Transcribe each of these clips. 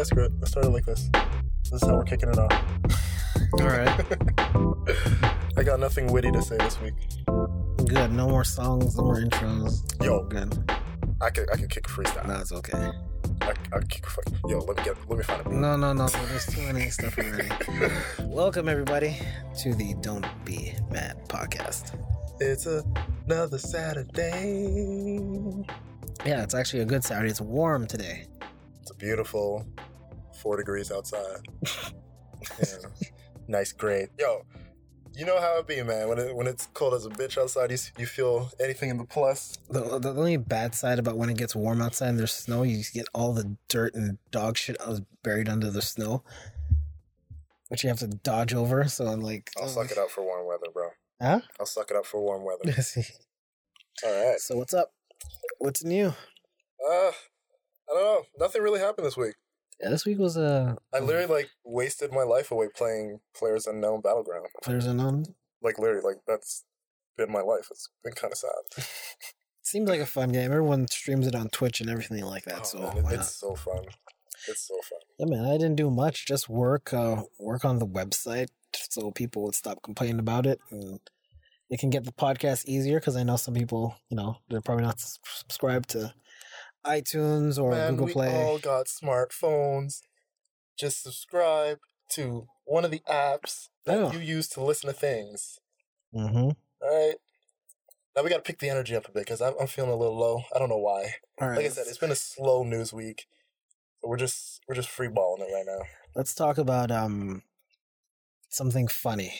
Yeah, screw it. Let's start it like this. This is how we're kicking it off. All right. I got nothing witty to say this week. Good. No more songs, no more intros. Yo. Good. I could I could kick a freestyle. No, it's okay. I, I kick a. Yo, let me get let me find a beat. No, no, no. There's too many stuff already. Welcome, everybody, to the Don't Be Mad podcast. It's another Saturday. Yeah, it's actually a good Saturday. It's warm today. It's a beautiful four degrees outside. yeah. Nice great. Yo, you know how it be, man. When it when it's cold as a bitch outside, you you feel anything in the plus. The, the only bad side about when it gets warm outside and there's snow, you get all the dirt and dog shit buried under the snow, which you have to dodge over. So I'm like, I'll suck it up for warm weather, bro. Huh? I'll suck it up for warm weather. All right. so what's up? What's new? Uh, I don't know. Nothing really happened this week. Yeah, this week was a I literally like wasted my life away playing Players Unknown Battleground. Players Unknown. Like literally, like that's been my life. It's been kind of sad. Seems like a fun game. Everyone streams it on Twitch and everything like that. Oh, so man, it's not? so fun. It's so fun. yeah, man. I didn't do much. Just work, uh, work on the website so people would stop complaining about it, and it can get the podcast easier. Because I know some people, you know, they're probably not subscribed to iTunes or Man, Google we all got smartphones. Just subscribe to one of the apps that you use to listen to things. Mm-hmm. All right. Now we got to pick the energy up a bit because I'm, I'm feeling a little low. I don't know why. All right. Like I said, it's been a slow news week. We're just we're just free balling it right now. let's talk about um something funny.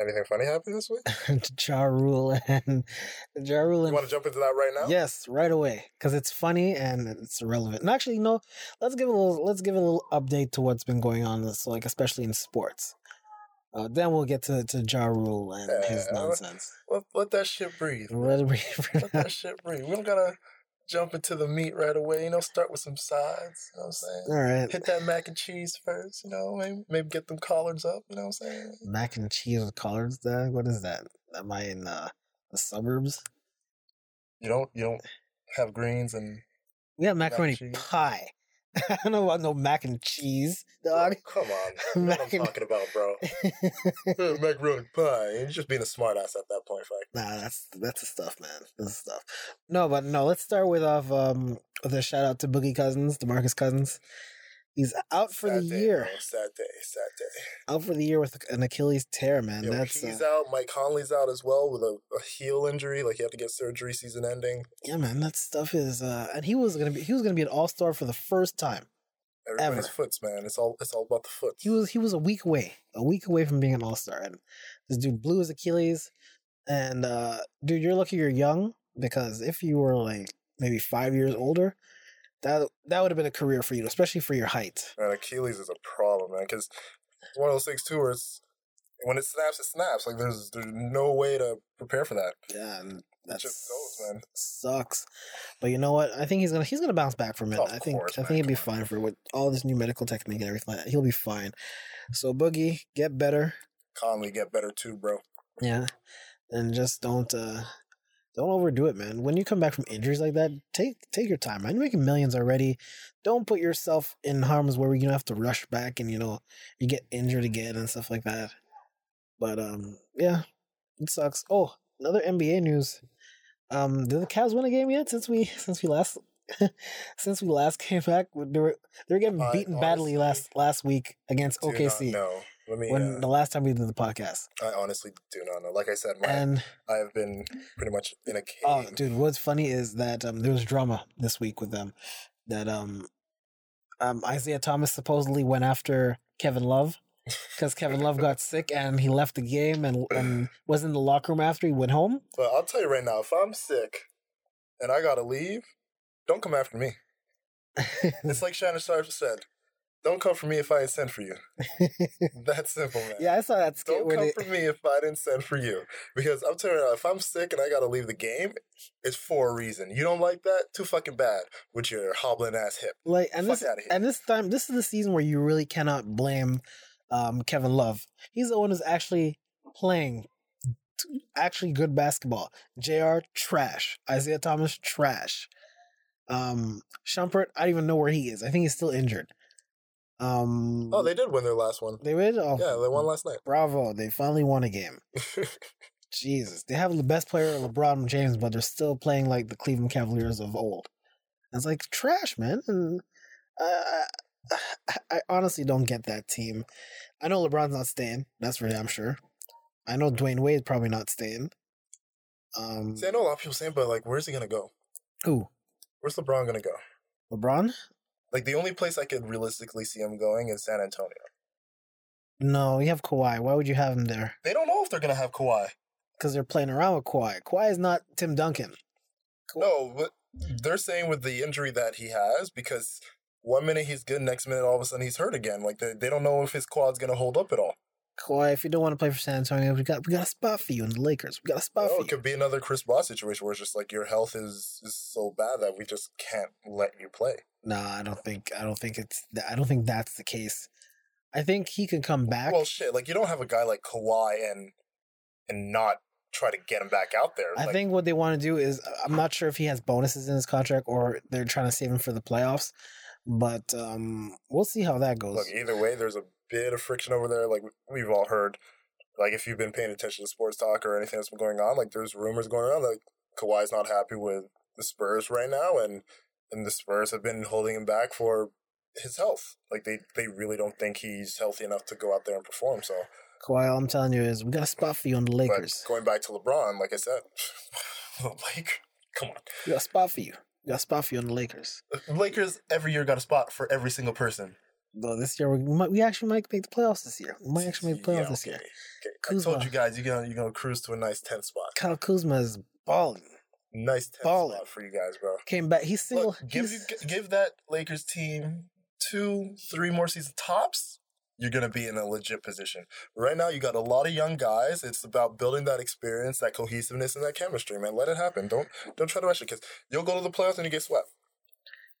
Anything funny happened this week? ja Rule and Ja Rule You want to jump into that right now? Yes, right away because it's funny and it's relevant. And actually, no, let's give a little let's give a little update to what's been going on. This like especially in sports. Uh, then we'll get to to Ja Rule and his nonsense. Let, let that shit breathe. Let it be- Let that shit breathe. We don't gotta jump into the meat right away. You know, start with some sides. You know what I'm saying? All right, Hit that mac and cheese first. You know, maybe, maybe get them collards up. You know what I'm saying? mac and cheese with collards. There, what is that? Am I in uh, the suburbs? You don't you don't have greens and We have macaroni pie. I don't know about no mac and cheese, dog. Come on, know what I'm talking about, bro. Macaroni pie. You're just being a smartass at that point, fact. Nah, that's that's the stuff, man. That's the stuff. No, but no, let's start with off um with a shout out to Boogie Cousins, DeMarcus Cousins. He's out for the day, year. bro. Sad day. Sad day. Out for the year with an Achilles tear, man. Yo, that's he's uh, out. Mike Conley's out as well with a, a heel injury. Like he had to get surgery season ending. yeah, man. That stuff is uh and he was gonna be he was gonna be an all star for the first time. Everybody's Ever. foots, man. It's all it's all about the foot. He was he was a week away, a week away from being an all star, and this dude blew his Achilles. And uh dude, you're lucky you're young because if you were like maybe five years older, that that would have been a career for you, especially for your height. Man, Achilles is a problem, man, because it's one of those things too where it's when it snaps, it snaps. Like there's there's no way to prepare for that. Yeah, that just goes, man. sucks. But you know what? I think he's gonna he's gonna bounce back from it. I think course, I think he'll be fine for with all this new medical technique and everything. He'll be fine. So Boogie, get better. Conley get better too, bro. Yeah. And just don't uh don't overdo it, man. When you come back from injuries like that, take take your time, man. You're making millions already. Don't put yourself in harm's way where you have to rush back and you know you get injured again and stuff like that. But um yeah, it sucks. Oh, another NBA news. Um, did the Cavs win a game yet since we since we last since we last came back? They were they were getting beaten badly honestly last last week against OKC know. Me. when uh, the last time we did the podcast. I honestly do not know. Like I said, my, And I have been pretty much in a cave. Oh, dude, what's funny is that um, there was drama this week with them. That um, um, Isaiah Thomas supposedly went after Kevin Love because Kevin Love got sick and he left the game and and was in the locker room after he went home. But I'll tell you right now, if I'm sick and I gotta leave, don't come after me. It's like Shannon Sharpe said. Don't come for me if I ain't sent for you. that simple, man. yeah, I saw that skit Don't come they, for me if I didn't send for you. Because I'm telling you, if I'm sick and I gotta leave the game, it's for a reason. You don't like that? Too fucking bad with your hobbling ass hip. like and Fuck this and this time this is the season where you really cannot blame um Kevin Love. He's the one who's actually playing actually good basketball. Jr. trash. Isaiah Thomas trash. Um Shumpert, I don't even know where he is. I think he's still injured. Um, Oh, they did win their last one. they did. Oh, Yeah, they won last night. Bravo! They finally won a game. Jesus, they have the best player, LeBron James, but they're still playing like the Cleveland Cavaliers of old. It's like trash, man. And I, I, I honestly don't get that team. I know LeBron's not staying. That's for damn sure. I know Dwyane Wade's probably not staying. Um, See, I know a lot of people saying, but like, where's he gonna go? who? Where's LeBron gonna go? LeBron? Like, the only place I could realistically see him going is San Antonio. No, you have Kawhi. Why would you have him there? They don't know if they're gonna have Kawhi. Because they're playing around with Kawhi. Kawhi is not Tim Duncan. No, but they're saying with the injury that he has, because one minute he's good, next minute all of a sudden he's hurt again. Like they, they don't know if his quad's gonna hold up at all. Kawhi, if you don't want to play for San Antonio, we got we got a spot for you in the Lakers. We got a spot Oh, for it you. could be another Chris Bosh situation where it's just like your health is, is so bad that we just can't let you play. Nah, I don't think I don't think it's I don't think that's the case. I think he can come back. Well, shit, like you don't have a guy like Kawhi and and not try to get him back out there. I Like, think what they want to do is I'm not sure if he has bonuses in his contract or they're trying to save him for the playoffs, but um, we'll see how that goes. look, either way, there's a bit of friction over there. Like we've all heard. Like if you've been paying attention to sports talk or anything that's been going on, like there's rumors going around like Kawhi's not happy with the Spurs right now, and and the Spurs have been holding him back for his health. Like they they really don't think he's healthy enough to go out there and perform. So, Kawhi, all I'm telling you is we got a spot for you on the Lakers. but going back to LeBron, like I said, like come on, We got a spot for you. We got a spot for you on the Lakers. Uh, Lakers every year got a spot for every single person. Though this year we might we actually might make the playoffs this year. We might actually make the playoffs Yeah, this year. okay. I Kuzma. told you guys you're gonna you're gonna cruise to a nice 10 spot. Kyle Kuzma is balling. Nice 10 Ballin'. spot for you guys, bro. Came back. He's still Look, give he's- you, give that Lakers team two, three more seasons tops. You're gonna be in a legit position. Right now, you got a lot of young guys. It's about building that experience, that cohesiveness, and that chemistry, man. Let it happen. Don't don't try to rush it because you'll go to the playoffs and you get swept.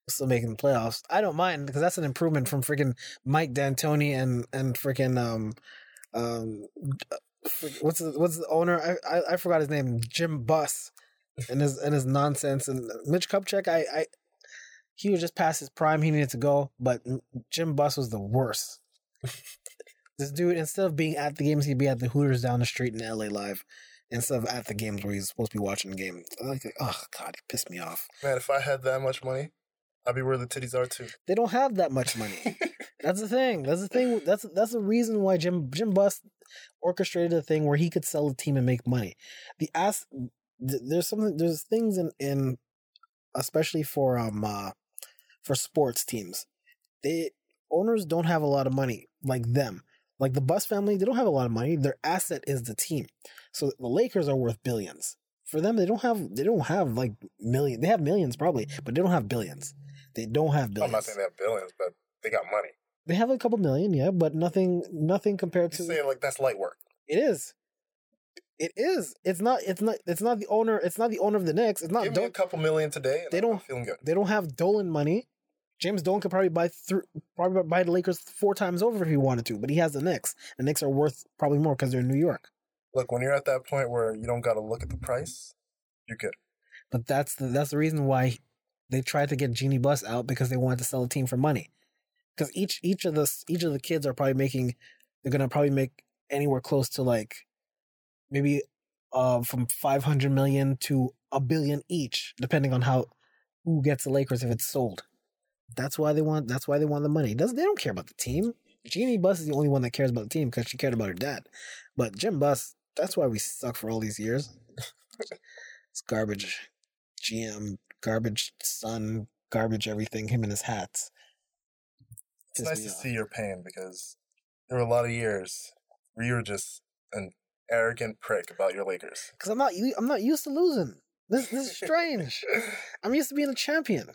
Still making the playoffs. I don't mind because that's an improvement from freaking Mike D'Antoni and and freaking um um what's the, what's the owner? I, I I forgot his name. Jim Buss and his and his nonsense and Mitch Kupchak. I I he was just past his prime. He needed to go, but Jim Buss was the worst. this dude, instead of being at the games, he'd be at the Hooters down the street in LA Live. Instead of at the games where he's supposed to be watching the game, like, oh god, he pissed me off. Man, if I had that much money, I'd be where the titties are too. They don't have that much money. That's the thing. That's the thing. That's that's the reason why Jim Jim Buss orchestrated a thing where he could sell the team and make money. The ass there's something there's things in in especially for um uh, for sports teams. They owners don't have a lot of money like them. Like the Buss family, they don't have a lot of money. Their asset is the team. So the Lakers are worth billions. For them, they don't have they don't have like million. They have millions probably, but they don't have billions. They don't have billions. I'm not saying they have billions, but they got money. They have a couple million, yeah, but nothing, nothing compared You're to. saying like that's light work. It is. It is. It's not. It's not. It's not the owner. It's not the owner of the Knicks. It's not. Give me a couple million today, and They don't- feeling good. they don't have Dolan money. James Dolan could probably buy through, probably buy the Lakers four times over if he wanted to, but he has the Knicks. The Knicks are worth probably more because they're in New York. Look, when you're at that point where you don't got to look at the price, you're good. But that's the that's the reason why they tried to get Jeanie Buss out because they wanted to sell the team for money. Because each each of the each of the kids are probably making they're gonna probably make anywhere close to like maybe uh from five hundred million to a billion each, depending on how who gets the Lakers if it's sold. That's why they want that's why they want the money. It doesn't they don't care about the team. Jeanie Buss is the only one that cares about the team because she cared about her dad. But Jim Buss, that's why we suck for all these years. it's garbage. GM, garbage son, garbage everything, him and his hats. It's nice to off. see your pain because there were a lot of years where you were just an arrogant prick about your Lakers. Because I'm not I'm not used to losing. This this is strange. I'm used to being a champion.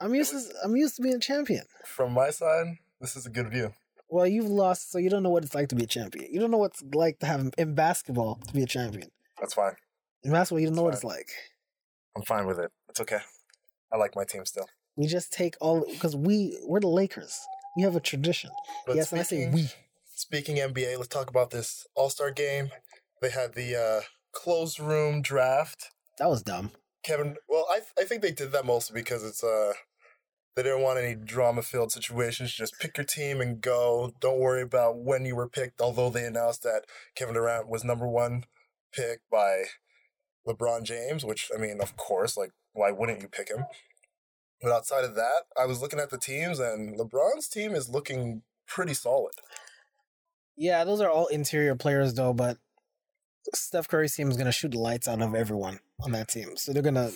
I'm used to I'm used to being a champion. From my side, this is a good view. Well, you've lost, so you don't know what it's like to be a champion. You don't know what it's like to have in basketball to be a champion. That's fine. In basketball, you don't know what it's like. I'm fine with it. It's okay. I like my team still. We just take all because we we're the Lakers. We have a tradition. But yes, and I say we. Speaking NBA, let's talk about this All Star game. They had the uh, closed room draft. That was dumb. Kevin, well, I I think they did that mostly because it's uh They didn't want any drama filled situations. Just pick your team and go. Don't worry about when you were picked. Although they announced that Kevin Durant was number one pick by LeBron James, which I mean, of course, like why wouldn't you pick him? But outside of that, I was looking at the teams, and LeBron's team is looking pretty solid. Yeah, those are all interior players though, but Steph Curry's team is gonna shoot the lights out of everyone on that team. So they're gonna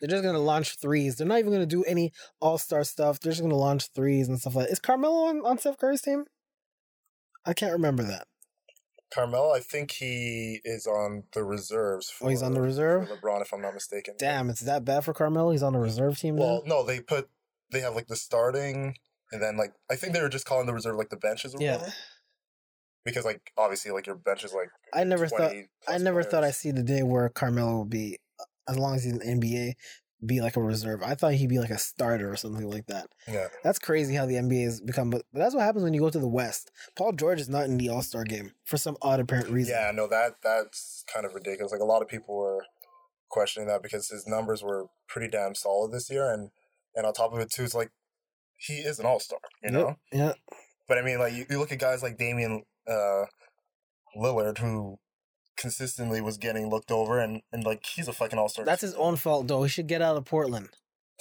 they're just gonna launch threes. They're not even gonna do any all star stuff. They're just gonna launch threes and stuff like that. Is Carmelo on, on Steph Curry's team? I can't remember that. Carmelo, I think he is on the reserves. For, Oh, he's on the reserve? LeBron, if I'm not mistaken. Damn, it's that bad for Carmelo. He's on the reserve team Well, now. no, they put they have like the starting, and then like I think they were just calling the reserve like the benches or Yeah, whatever. Because like obviously like your bench is like I never thought I never thought I players. see the day where Carmelo would be, uh, as long as he's in the NBA, be like a reserve. I thought he'd be like a starter or something like that. Yeah, That's crazy how the NBA has become, but, but that's what happens when you go to the West. Paul George is not in the All Star game for some odd apparent reason. yeah, no, that that's kind of ridiculous. Like a lot of people were questioning that because his numbers were pretty damn solid this year, and and on top of it too, it's like he is an all star, you Yep, know. Yeah. But I mean, like you, you look at guys like Damian uh, Lillard, who consistently was getting looked over, and and like he's a fucking all star. That's his own fault, though. He should get out of Portland.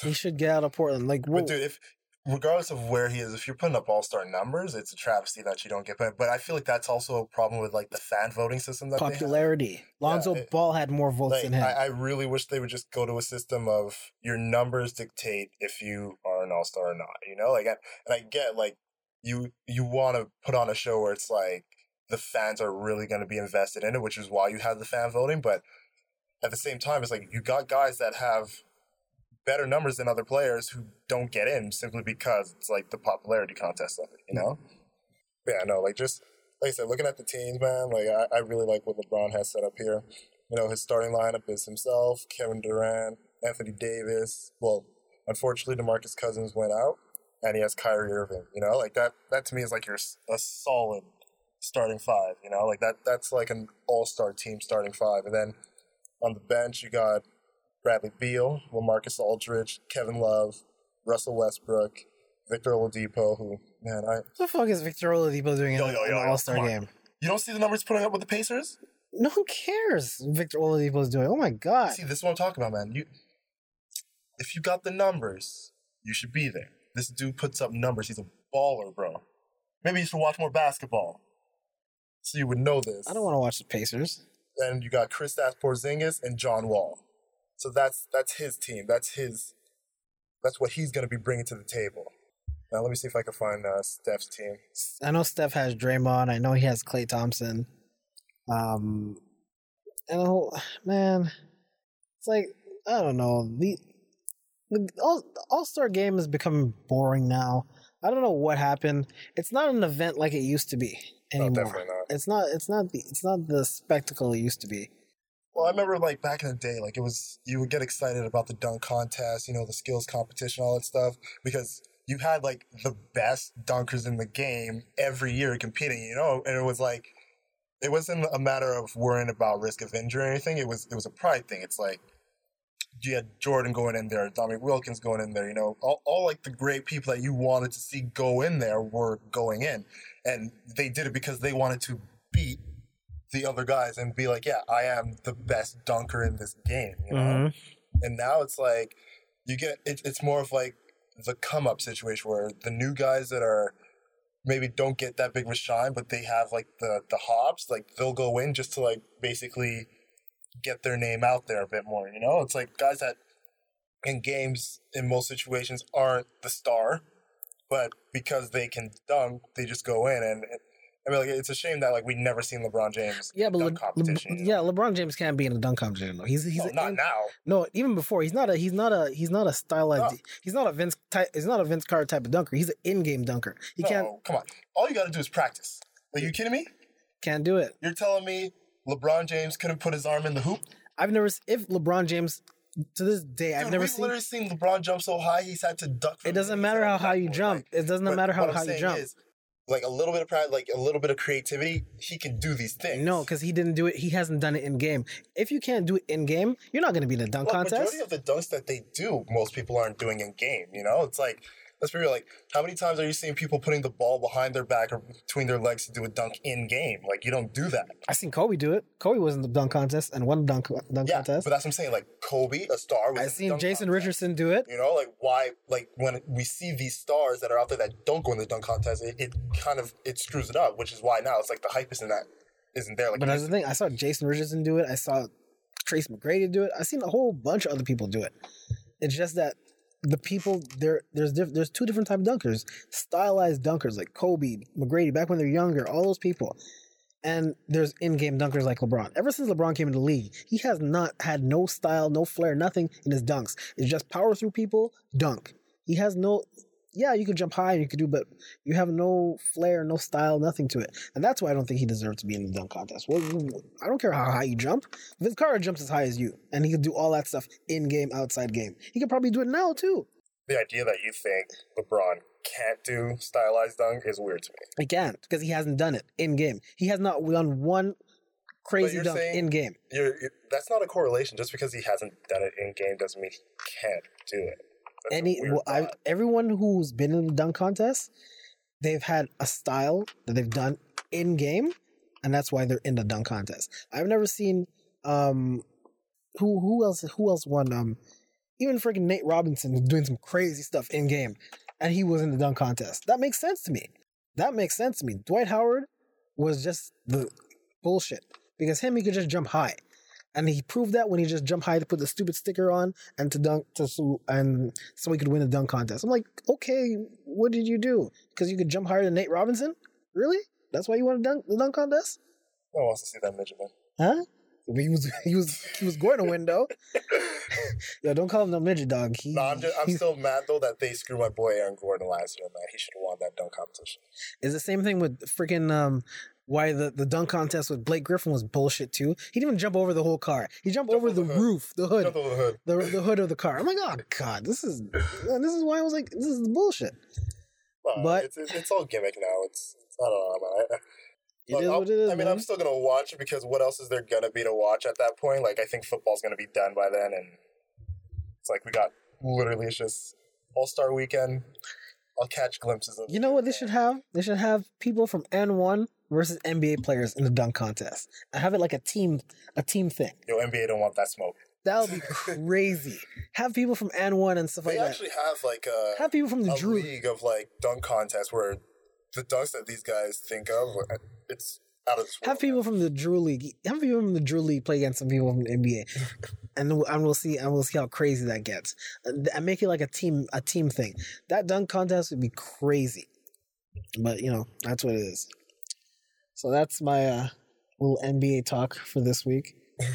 He should get out of Portland. Like, whoa, But dude, if regardless of where he is, if you're putting up all star numbers, it's a travesty that you don't get. But but I feel like that's also a problem with like the fan voting system that popularity. Lonzo it- Ball had more votes have. than him. I, I really wish they would just go to a system of your numbers dictate if you are an all star or not. You know, like and and I get like you you want to put on a show where it's like the fans are really going to be invested in it, which is why you have the fan voting. But at the same time, it's like you got guys that have better numbers than other players who don't get in simply because it's like the popularity contest of it, you know? Yeah, no, like just like I said, looking at the teams, man, like I, I really like what LeBron has set up here. You know, his starting lineup is himself, Kevin Durant, Anthony Davis. Well, unfortunately, DeMarcus Cousins went out, and he has Kyrie Irving. You know, like that. That to me is like your a solid starting five. You know, like that. That's like an all star team starting five. And then on the bench, you got Bradley Beal, LaMarcus Aldridge, Kevin Love, Russell Westbrook, Victor Oladipo. Who man, I what the fuck is Victor Oladipo doing in Yo, an yo, yo, All Star game? you don't see the numbers putting up with the Pacers. No one cares. Victor Oladipo's doing. Oh my god. See, this is what I'm talking about, man. You, if you got the numbers, you should be there. This dude puts up numbers. He's a baller, bro. Maybe you should watch more basketball, so you would know this. I don't want to watch the Pacers. Then you got Kristaps Porzingis and John Wall. So that's that's his team. That's his. That's what he's going to be bringing to the table. Now let me see if I can find uh, Steph's team. I know Steph has Draymond. I know he has Klay Thompson. Um, and oh, man, it's like I don't know the the all All Star game is becoming boring now. I don't know what happened. It's not an event like it used to be anymore. definitely not. It's not. It's not the. It's not the spectacle it used to be. Well, I remember like back in the day, like it was you would get excited about the dunk contest, you know, the skills competition, all that stuff, because you had like the best dunkers in the game every year competing, you know, and it was like it wasn't a matter of worrying about risk of injury or anything. It was it was a pride thing. It's like you had Jordan going in there, Dominique Wilkins going in there, you know, all, all like the great people that you wanted to see go in there were going in. And they did it because they wanted to beat the other guys and be like, yeah, I am the best dunker in this game, you know? Mhm. And now it's like, you get, it, it's more of like the come up situation where the new guys that are maybe don't get that big of a shine, but they have like the, the hops, like they'll go in just to like basically get their name out there a bit more, you know? It's like guys that in games in most situations aren't the star, but because they can dunk, they just go in and. I mean, like, it's a shame that like we never seen LeBron James Yeah, but Le- competition. Le- yeah, LeBron James can't be in a dunk competition though. He's he's No, not in- now. No, even before he's not a he's not a he's not a stylized No. he's not a Vince type he's not a Vince Carter type of dunker. He's an in-game dunker. He no, can't come on. All you got to do is practice. Are you kidding me? can't do it. You're telling me LeBron James couldn't put his arm in the hoop? I've never if LeBron James to this day I've Dude, never we've seen. literally seen LeBron jump so high he's had to duck. It doesn't matter how high you jump. like- It doesn't but matter how high you jump. is, like a little bit of pride, like a little bit of creativity, he can do these things. No, because he didn't do it. He hasn't done it in game. If you can't do it in game, you're not going to be in the dunk well, contest. majority of the dunks that they do, most people aren't doing in game. You know, it's like let's be real. Like, how many times are you seeing people putting the ball behind their back or between their legs to do a dunk in game? Like, you don't do that. I seen Kobe do it. Kobe was in the dunk contest and won the dunk dunk Yeah, contest. but that's what I'm saying. Like Kobe, a star. Was I seen Jason contest. Richardson do it. You know, like why? Like when we see these stars that are out there that don't go in the dunk contest, it, it kind of it screws it up. Which is why now it's like the hype isn't that isn't there. Like But that's the thing. I saw Jason Richardson do it. I saw Trace McGrady do it. I've seen a whole bunch of other people do it. It's just that the people there there's diff, there's two different type of dunkers. Stylized dunkers like Kobe, McGrady, back when they're younger, all those people. And there's in-game dunkers like LeBron. Ever since LeBron came into the league, he has not had no style, no flair, nothing in his dunks. It's just power through people, dunk. He has no yeah, you could jump high and you could do, but you have no flair, no style, nothing to it. And that's why I don't think he deserves to be in the dunk contest. Well, I don't care how high you jump. Vince Carter jumps as high as you, and he could do all that stuff in game, outside game. He could probably do it now too. the idea that you think LeBron can't do stylized dunk is weird to me. He can't because he hasn't done it in game. He has not done one crazy you're dunk in game. You're, you that's not a correlation. Just because he hasn't done it in game doesn't mean he can't do it. Any well, I, everyone who's been in the dunk contest, they've had a style that they've done in game, and that's why they're in the dunk contest. I've never seen um who who else who else won um even freaking Nate Robinson was doing some crazy stuff in game, and he was in the dunk contest. That makes sense to me. That makes sense to me. Dwight Howard was just the bullshit because him he could just jump high. And he proved that when he just jumped high to put the stupid sticker on and to dunk to and so he could win the dunk contest. I'm like, okay, what did you do? Because you could jump higher than Nate Robinson? Really? That's why you want to dunk the dunk contest? No one wants to see that midget man. Huh? But he was he was he was going to win though. Yo, don't call him no midget dog. He, No, I'm just, I'm still mad though that they screwed my boy Aaron Gordon last year. Man, he should have won that dunk competition. It's the same thing with freaking um why the, the dunk contest with Blake Griffin was bullshit too. He didn't even jump over the whole car. He jumped Jump over the the roof, the hood, over the hood. the the hood of the car. I'm like, oh god, this is this is why I was like, this is bullshit. Well, But- it's, it's it's all gimmick now. It's I don't know. I, It Look, is I'll- what it is. I mean, man. I'm still gonna watch it because what else is there gonna be to watch at that point? Like, I think football's gonna be done by then, and it's like we got literally it's just All Star Weekend. I'll catch glimpses of. You know what they should have? They should have people from And1 versus NBA players in the dunk contest. I have it like a team a team thing. Yo, NBA don't want that smoke. That would be crazy. have people from And1 and stuff They like that. They actually have like a, Have people from the Drew. league of like dunk contests where the dunks that these guys think of, uh, it's out of this world. Have people from the Drew League. Have people from the Drew League play against some people from the NBA, and and we'll see. And we'll see how crazy that gets. Uh, and and make it like a team a team thing. That dunk contest would be crazy. But you know that's what it is. So that's my uh, little NBA talk for this week.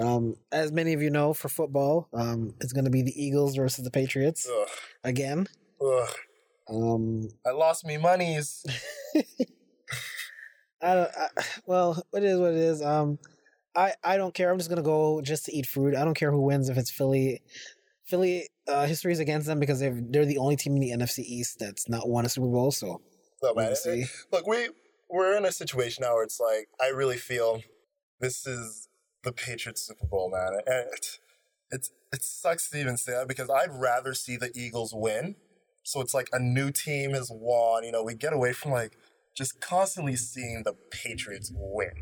Um, as many of you know, for football, um, it's going to be the Eagles versus the Patriots Ugh, again. ugh. Um, I lost me monies. I don't. I, well, it is what it is. Um, I I don't care. I'm just gonna go just to eat food. I don't care who wins. If it's Philly, Philly uh, history is against them because they've they're the only team in the NFC East that's not won a Super Bowl. So No, man. Look, we we're in a situation now where it's like I really feel this is the Patriots Super Bowl, man. And it, it's it sucks to even say that because I'd rather see the Eagles win. So it's like a new team has won. You know, we get away from like just constantly seeing the Patriots win.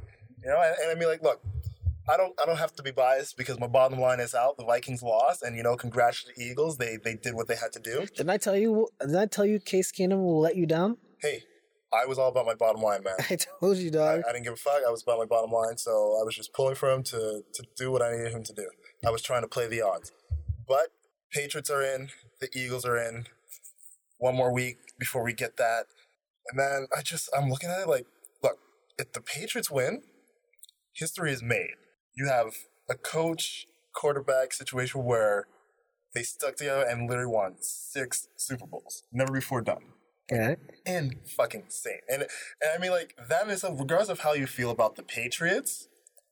You know, and, and I mean, like, look, I don't I don't have to be biased because my bottom line is out. The Vikings lost, and you know, congrats to the Eagles. They they did what they had to do. Didn't I tell you? Didn't I tell you Case Keenum will let you down? Hey, I was all about my bottom line, man. I told you, I, dog. I didn't give a fuck. I was about my bottom line, so I was just pulling for him to to do what I needed him to do. I was trying to play the odds. But Patriots are in, the Eagles are in. One more week before we get that. And then I just I'm looking at it like, look, if the Patriots win, history is made. You have a coach quarterback situation where they stuck together and literally won six Super Bowls. Never before done And fucking insane. And and I mean like that is regardless of how you feel about the Patriots,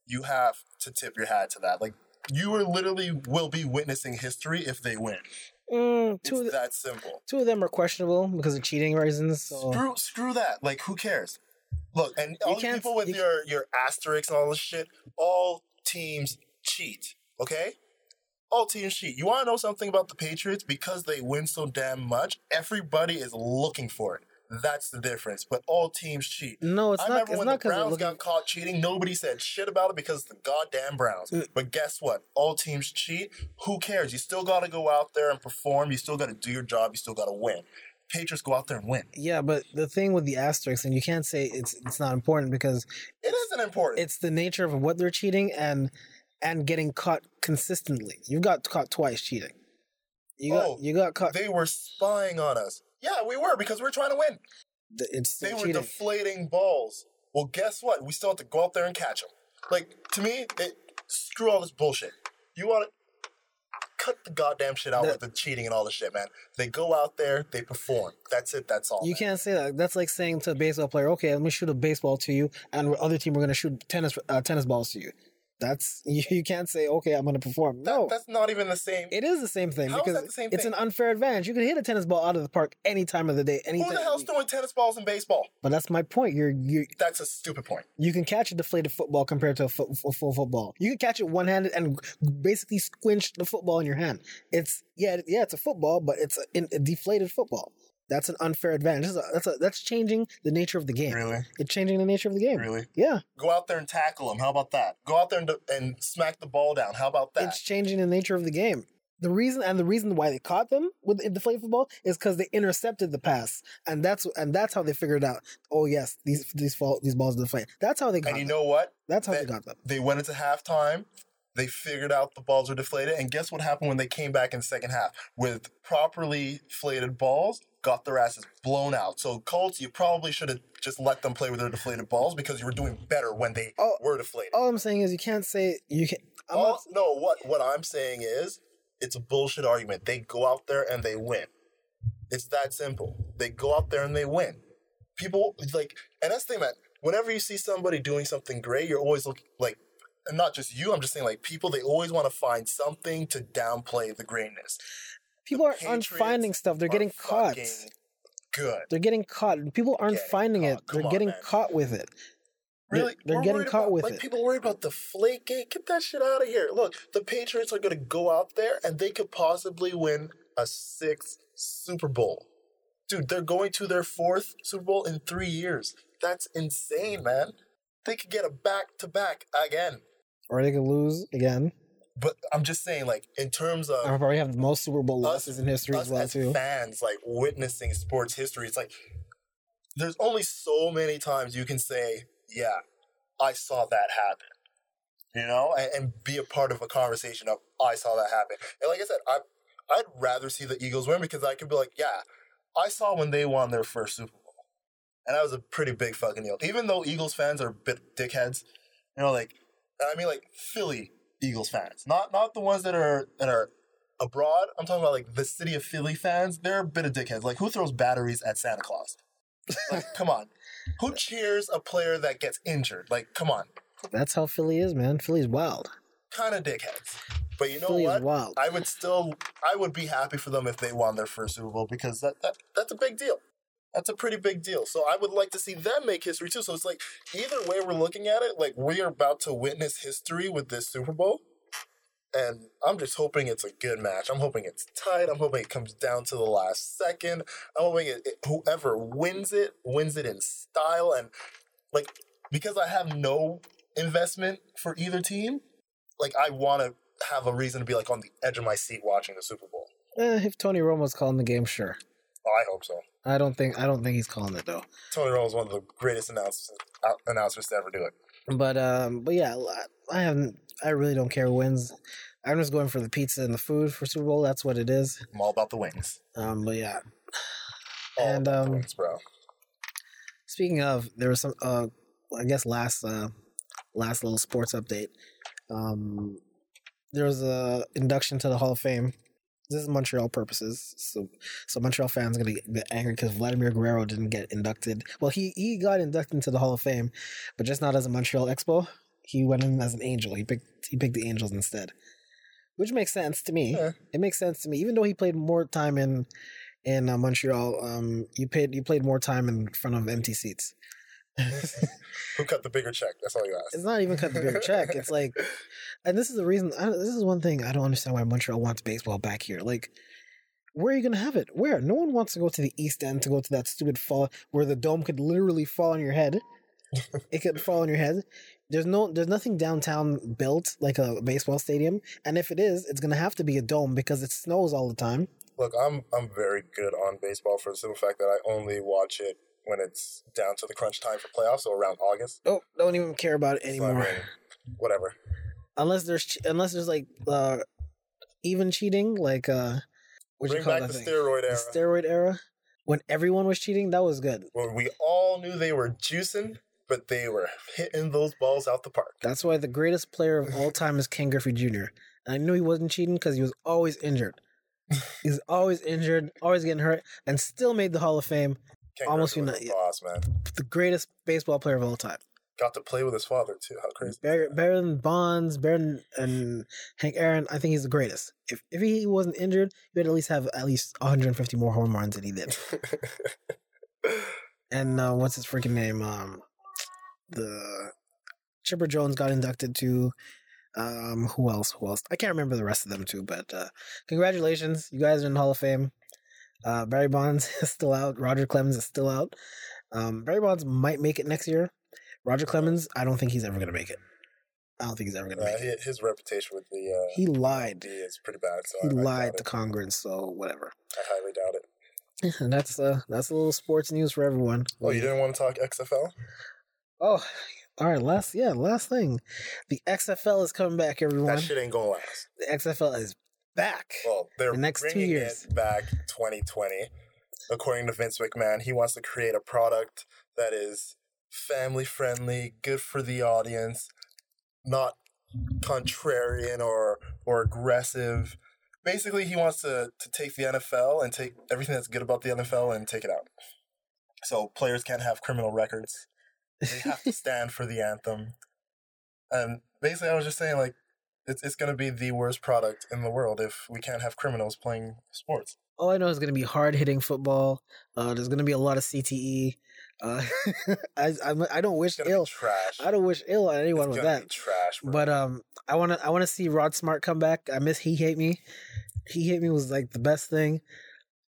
you have to tip your hat to that. Like you are literally will be witnessing history if they win. Mm, It's two of the, that simple. two of them are questionable because of cheating reasons. So Screw, screw that. Like, who cares? Look, and all you can't- people with you- your your asterisks and all this shit, all teams cheat. Okay, all teams cheat. You want to know something about the Patriots? Because they win so damn much, everybody is looking for it. That's the difference. But all teams cheat. no, it's I not. remember It's when not the Browns looking. got caught cheating. Nobody said shit about it because the goddamn Browns. Mm. But guess what? All teams cheat. Who cares? You still got to go out there and perform. You still got to do your job. You still got to win. Patriots go out there and win. Yeah, but the thing with the asterisks, and you can't say it's it's not important because It isn't important. it's the nature of what they're cheating and and getting caught consistently. You got caught twice cheating. You got Oh, you got caught. they were spying on us. Yeah, we were because we were trying to win. th- it's They were deflating balls. Well, guess what? We still have to go out there and catch them. Like to me, it, screw all this bullshit. You want to cut the goddamn shit out The- with the cheating and all the shit, man. They go out there, they perform. That's it. That's all. you man. can't say that. That's like saying to a baseball player, "Okay, let me shoot a baseball to you," and the other team we're going to shoot tennis uh, tennis balls to you. That's you, you can't say, "Okay, I'm going to perform." That- No, that's not even the same. it is the same thing How is because that the same it's thing? an unfair advantage. You can hit a tennis ball out of the park any time of the day, any Who the hell's throwing tennis balls in baseball? But that's my point. You're you That's a stupid point. you can catch a deflated football compared to a, fo- a full football. You can catch it one handed and basically squinch the football in your hand. It's yeah yeah it's a football, but it's a, a deflated football. That's an unfair advantage. That's a, that's, a, that's changing the nature of the game. Really? It's changing the nature of the game. Really? Yeah, Go out there and tackle them. How about that? Go out there and, and smack the ball down. How about that? it's changing the nature of the game. The reason and the reason why they caught them with the deflated football is because they intercepted the pass, and that's and that's how they figured out. Oh yes, these these fall, these balls deflate. That's how they got and you them. know what? That's how that- they got them. They went into halftime. They figured out the balls were deflated. And guess what happened when they came back in the second half? With properly inflated balls, got their asses blown out. So, Colts, you probably should have just let them play with their deflated balls because you were doing better when they Oh, were deflated. All I'm saying is you can't say you can. I'm All- not, no, what, what I'm saying is it's a bullshit argument. They go out there and they win. It's that simple. They go out there and they win. People like, and that's the thing, man. Whenever you see somebody doing something great, you're always looking like, and not just you. I'm just saying, like people, they always want to find something to downplay the greatness. people aren't Patriots finding stuff. They're getting caught. Good. They're getting caught. People aren't Getting finding caught. it. They're on, getting man. caught with it. Really? they're We're getting caught about- with like, it. People worry about the flake gate. Get that shit out of here. Look, the Patriots are going to go out there and they could possibly win a sixth Super Bowl. Dude, they're going to their fourth Super Bowl in three years. That's insane, man. They could get a back to back again. Or they could lose again. But I'm just saying, like, in terms of I'll probably have the most Super Bowl us- losses in history us as well too. fans like witnessing sports history it's like there's only so many times you can say yeah i saw that happen you know and, and be a part of a conversation of i saw that happen and like i said I, i'd rather see the eagles win because i could be like yeah i saw when they won their first super bowl and that was a pretty big fucking deal even though eagles fans are bit dickheads you know like and i mean like philly eagles fans not not the ones that are that are abroad, I'm talking about like the city of Philly fans, they're a bit of dickheads. Like, who throws batteries at Santa Claus? Like, come on. Who cheers a player that gets injured? Like, come on. That's how Philly is, man. Philly's wild. Kind of dickheads. But you know Philly is what? wild. I would still, I would be happy for them if they won their first Super Bowl because that, that that's a big deal. That's a pretty big deal. So I would like to see them make history too. So it's like either way we're looking at it, like we are about to witness history with this Super Bowl. And I'm just hoping it's a good match. I'm hoping it's tight. I'm hoping it comes down to the last second. I'm hoping it, it, whoever wins it wins it in style and like because I have no investment for either team. Like I want to have a reason to be like on the edge of my seat watching the Super Bowl. Eh, if Tony Romo's calling the game, sure. Oh, I hope so. I don't think I don't think he's calling it though. Tony Romo is one of the greatest announcers announcers to ever do it. But um, but yeah, I- I haven't. I really don't care who wins. I'm just going for the pizza and the food for Super Bowl. That's what it is. I'm all about the wings. Um, but yeah. All And, about the um, wings, bro. Speaking of, there was some. Uh, I guess last uh, last little sports update. Um, there was a induction to the Hall of Fame. This is Montreal purposes, so so Montreal fans are gonna get angry because Vladimir Guerrero didn't get inducted. Well, he he got inducted into the Hall of Fame, but just not as a Montreal Expo. He went in as an Angel. He picked he picked the Angels instead. which makes sense to me. It makes sense to me, even though he played more time in in uh, Montreal. Um, you paid you played more time in front of empty seats. Who cut the bigger check? That's all you ask. It's not even cut the bigger check. It's like, and this is the reason. I, this is one thing I don't understand why Montreal wants baseball back here. Like, where are you gonna have it? Where? No one wants to go to the East End to go to that stupid fall where the dome could literally fall on your head. it could fall on your head. There's no, there's nothing downtown built like a baseball stadium, and if it is, it's gonna have to be a dome because it snows all the time. Look, I'm I'm very good on baseball for the simple fact that I only watch it when it's down to the crunch time for playoffs, so around August. Oh, don't even care about it So, I anymore. mean, whatever. unless there's unless there's like uh even cheating like uh what you Bring call back that the thing? steroid The era. steroid era when everyone was cheating that was good when we all knew they were juicing, but they were hitting those balls out the park. that's why the greatest player of all time is ken griffey jr and i knew he wasn't cheating because he was always injured he's always injured always getting hurt and still made the hall of fame Almost Griffey was uni- a boss, man. the greatest baseball player of all time Got to play with his father too. How crazy! better, better than bonds better than and hank aaron i think he's the greatest if, if he wasn't injured he would at least have at least 150 more home runs than he did and uh, what's his freaking name? Um, the Chipper Jones got inducted to. Um, who else? Who else? I can't remember the rest of them too. But uh, congratulations, you guys are in the Hall of Fame. Uh, Barry Bonds is still out. Roger Clemens is still out. Um, Barry Bonds might make it next year. Roger Clemens, I don't think he's ever gonna make it. I don't think he's ever gonna Uh, make it. his reputation with the uh, He lied. Is pretty bad. So He I, lied to it. Congress. So whatever. I highly doubt it. And that's uh that's a little sports news for everyone. Oh, you didn't want to talk XFL? Oh, all right. Last, yeah, last thing. The XFL is coming back, everyone. That shit ain't gonna last. The XFL is back. Well, they're The next two bringing years. it back 2020. According to Vince McMahon, he wants to create a product that is family friendly, good for the audience, not contrarian or or aggressive. Basically, he wants to to take the NFL and take everything that's good about the NFL and take it out. So players can't have criminal records. They have to stand for the anthem. And basically, I was just saying, like, it's it's gonna be the worst product in the world if we can't have criminals playing sports. All I know is going to be hard hitting football. Uh, there's going to be a lot of CTE. Uh, I, I I don't wish It's ill. trash. I don't wish ill on anyone it's with that. trash, bro. But um, I want to I want to see Rod Smart come back. I miss He Hate Me. He Hate Me was like the best thing.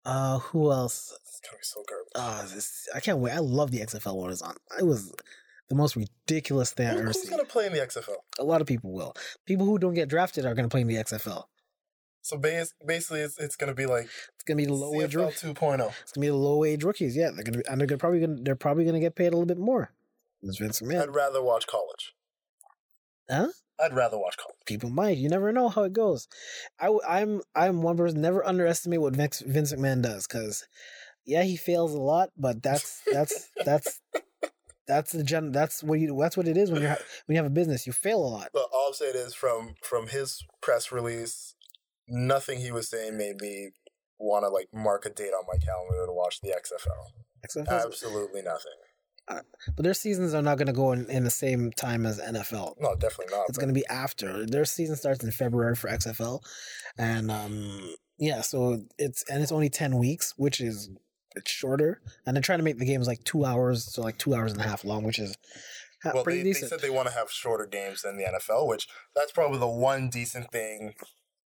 Uh, who else? it's gonna be so garbage. Uh, this, I can't wait. I love the XFL when it was on. It was the most ridiculous thing I've ever who's seen. gonna play in the XFL? A lot of people will. People who don't get drafted are going to play in the XFL. So bas- basically, it's it's gonna be like It's going to be the low age. CFL It's going to be the low age rookies. Yeah, they're going to be, and they're gonna probably going to they're probably going to get paid a little bit more. Ms. Vince McMahon. I'd rather watch college. Huh? I'd rather watch college. People might. You never know how it goes. I, w- I'm I'm one person never underestimate what Vince, Vince McMahon does because yeah he fails a lot, but that's that's that's that's the gen that's what you that's what it is when you're ha- when you have a business you fail a lot. But all I'm saying is from from his press release, nothing he was saying made me want to like mark a date on my calendar to watch the XFL. Absolutely nothing. but their seasons are not going to go in, in the same time as NFL. No, definitely not. It's going to be after their season starts in February for XFL, and um yeah, so it's and it's only ten weeks, which is it's shorter, and they're trying to make the games like two hours, so like two hours and a half long, which is Well, pretty they, they said they want to have shorter games than the NFL, which that's probably the one decent thing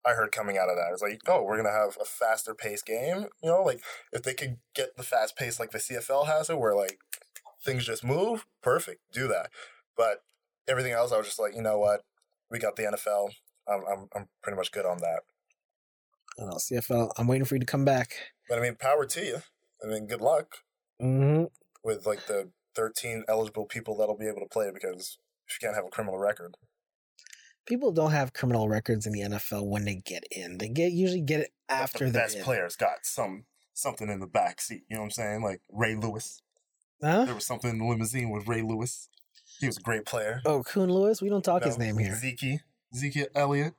I heard coming out of that. It's like, oh, we're gonna have a faster paced game. You know, like if they could get the fast pace like the CFL has it, where like things just move, perfect, do that. But everything else, I was just like, you know what, we got the NFL. I'm I'm, I'm pretty much good on that. I don't know, CFL. I'm waiting for you to come back. But I mean, power to you. I mean, good luck hmm with like the 13 eligible people that'll be able to play because if you can't have a criminal record. People don't have criminal records in the NFL when they get in. They get usually get it after the best in. players got some something in the back seat. You know what I'm saying? Like Ray Lewis. Huh? There was something in the limousine with Ray Lewis. He was a great player. Oh, Coon Lewis. We don't talk his name here. Zeke. Zeke Elliott.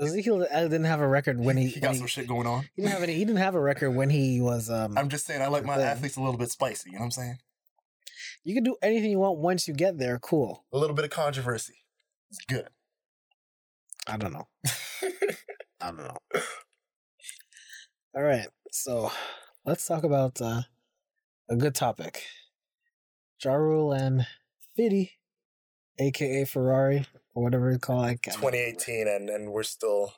Ezekiel didn't have a record when he, he when got he, some shit going on. he didn't have any. He didn't have a record when he was. Um, I'm just saying, I like my Yeah. athletes a little bit spicy. You know what I'm saying? you can do anything you want once you get there. Cool. A little bit of controversy. It's good. I don't know. I don't know. All right, so let's talk about uh, a good topic. Ja Rule and Fitty, aka Ferrari, or whatever you call it. 2018, and and we're still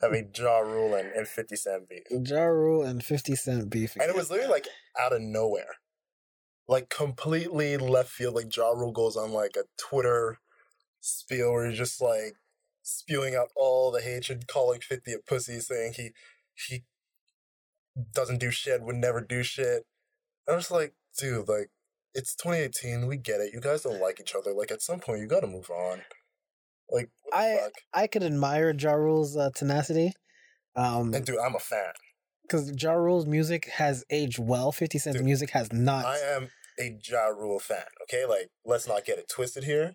having Ja Rule and, and 50 Cent beef. Ja Rule and 50 Cent beef. And it was literally like out of nowhere. Like completely left field. Like Ja Rule goes on like a Twitter spiel where he's just like spewing out all the hatred, calling 50 a pussy, saying he he doesn't do shit, would never do shit. I was like, dude, like, it's 2018. We get it. You guys don't like each other. Like, at some point, you got to move on. Like, I fuck? I could admire Ja Rule's uh, tenacity. Um, and dude, I'm a fan. Because Ja Rule's music has aged well. 50 Cent's dude, music has not. I am a Ja Rule fan, okay? Like, let's not get it twisted here.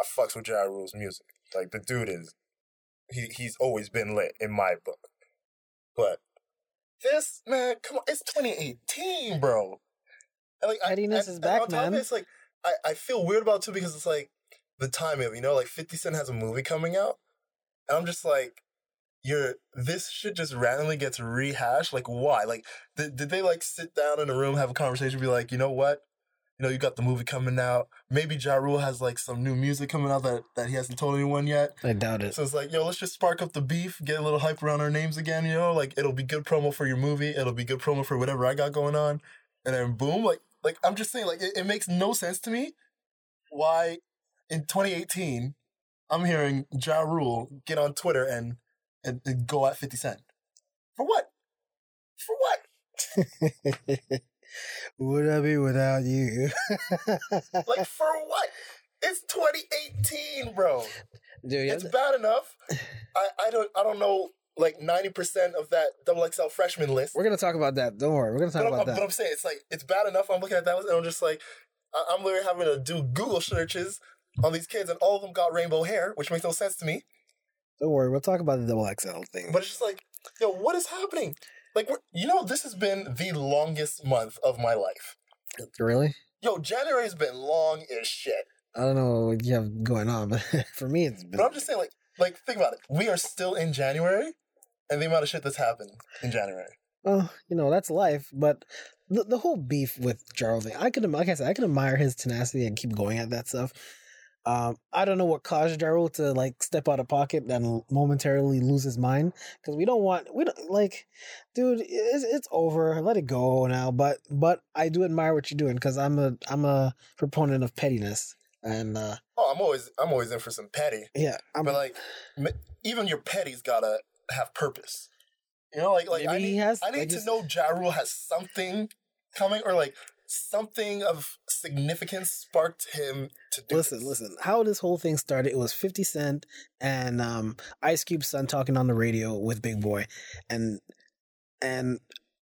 I fucks with Ja Rule's music. Like, the dude is, he, he's always been lit in my book. But this man, come on, it's 2018, bro. And like, pettiness I, I, is back, man. It's like I, I feel weird about it too because it's like the timing of you know, like 50 Cent has a movie coming out, and I'm just like, you're this shit just randomly gets rehashed. Like, why? Like, did, did they like sit down in a room, have a conversation, be like, you know what? you know, you got the movie coming out. Maybe Ja Rule has like some new music coming out that, that he hasn't told anyone yet. I doubt it. So it's like, yo, let's just spark up the beef, get a little hype around our names again, you know? Like it'll be good promo for your movie, it'll be good promo for whatever I got going on. And then boom, like like I'm just saying, like it, it makes no sense to me why in 2018 I'm hearing Ja Rule get on Twitter and, and, and go at 50 Cent. For what? For what? Would I be without you? like for what? It's 2018, bro. Dude, it's bad enough. I, I don't I don't know like 90% of that double XL freshman list. We're gonna talk about that. Don't worry. We're gonna talk but about I'm, that. But I'm saying it's like it's bad enough. I'm looking at that list and I'm just like I'm literally having to do Google searches on these kids and all of them got rainbow hair, which makes no sense to me. Don't worry, we'll talk about the double XL thing. But it's just like, yo, what is happening? Like, you know, this has been the longest month of my life. Really? Yo, January's been long as shit. I don't know what you have going on, but for me, it's been. But I'm just saying, like, like think about it. We are still in January, and the amount of shit that's happened in January. Oh, you know that's life. But the the whole beef with Charles thing, I could, like I said, I can admire his tenacity and keep going at that stuff. Um, I don't know what caused Ja Rule to like step out of pocket and momentarily lose his mind because we don't want we don't like, dude. It's, it's over. Let it go now. But but I do admire what you're doing because I'm a I'm a proponent of pettiness and. uh Oh, I'm always I'm always in for some petty. Yeah, I'm, but like even your petty's gotta have purpose. You know, like like I need, has, I need like to know Ja Rule has something coming or like something of significance sparked him to do listen this. listen how this whole thing started it was 50 cent and um ice cube son talking on the radio with big boy and and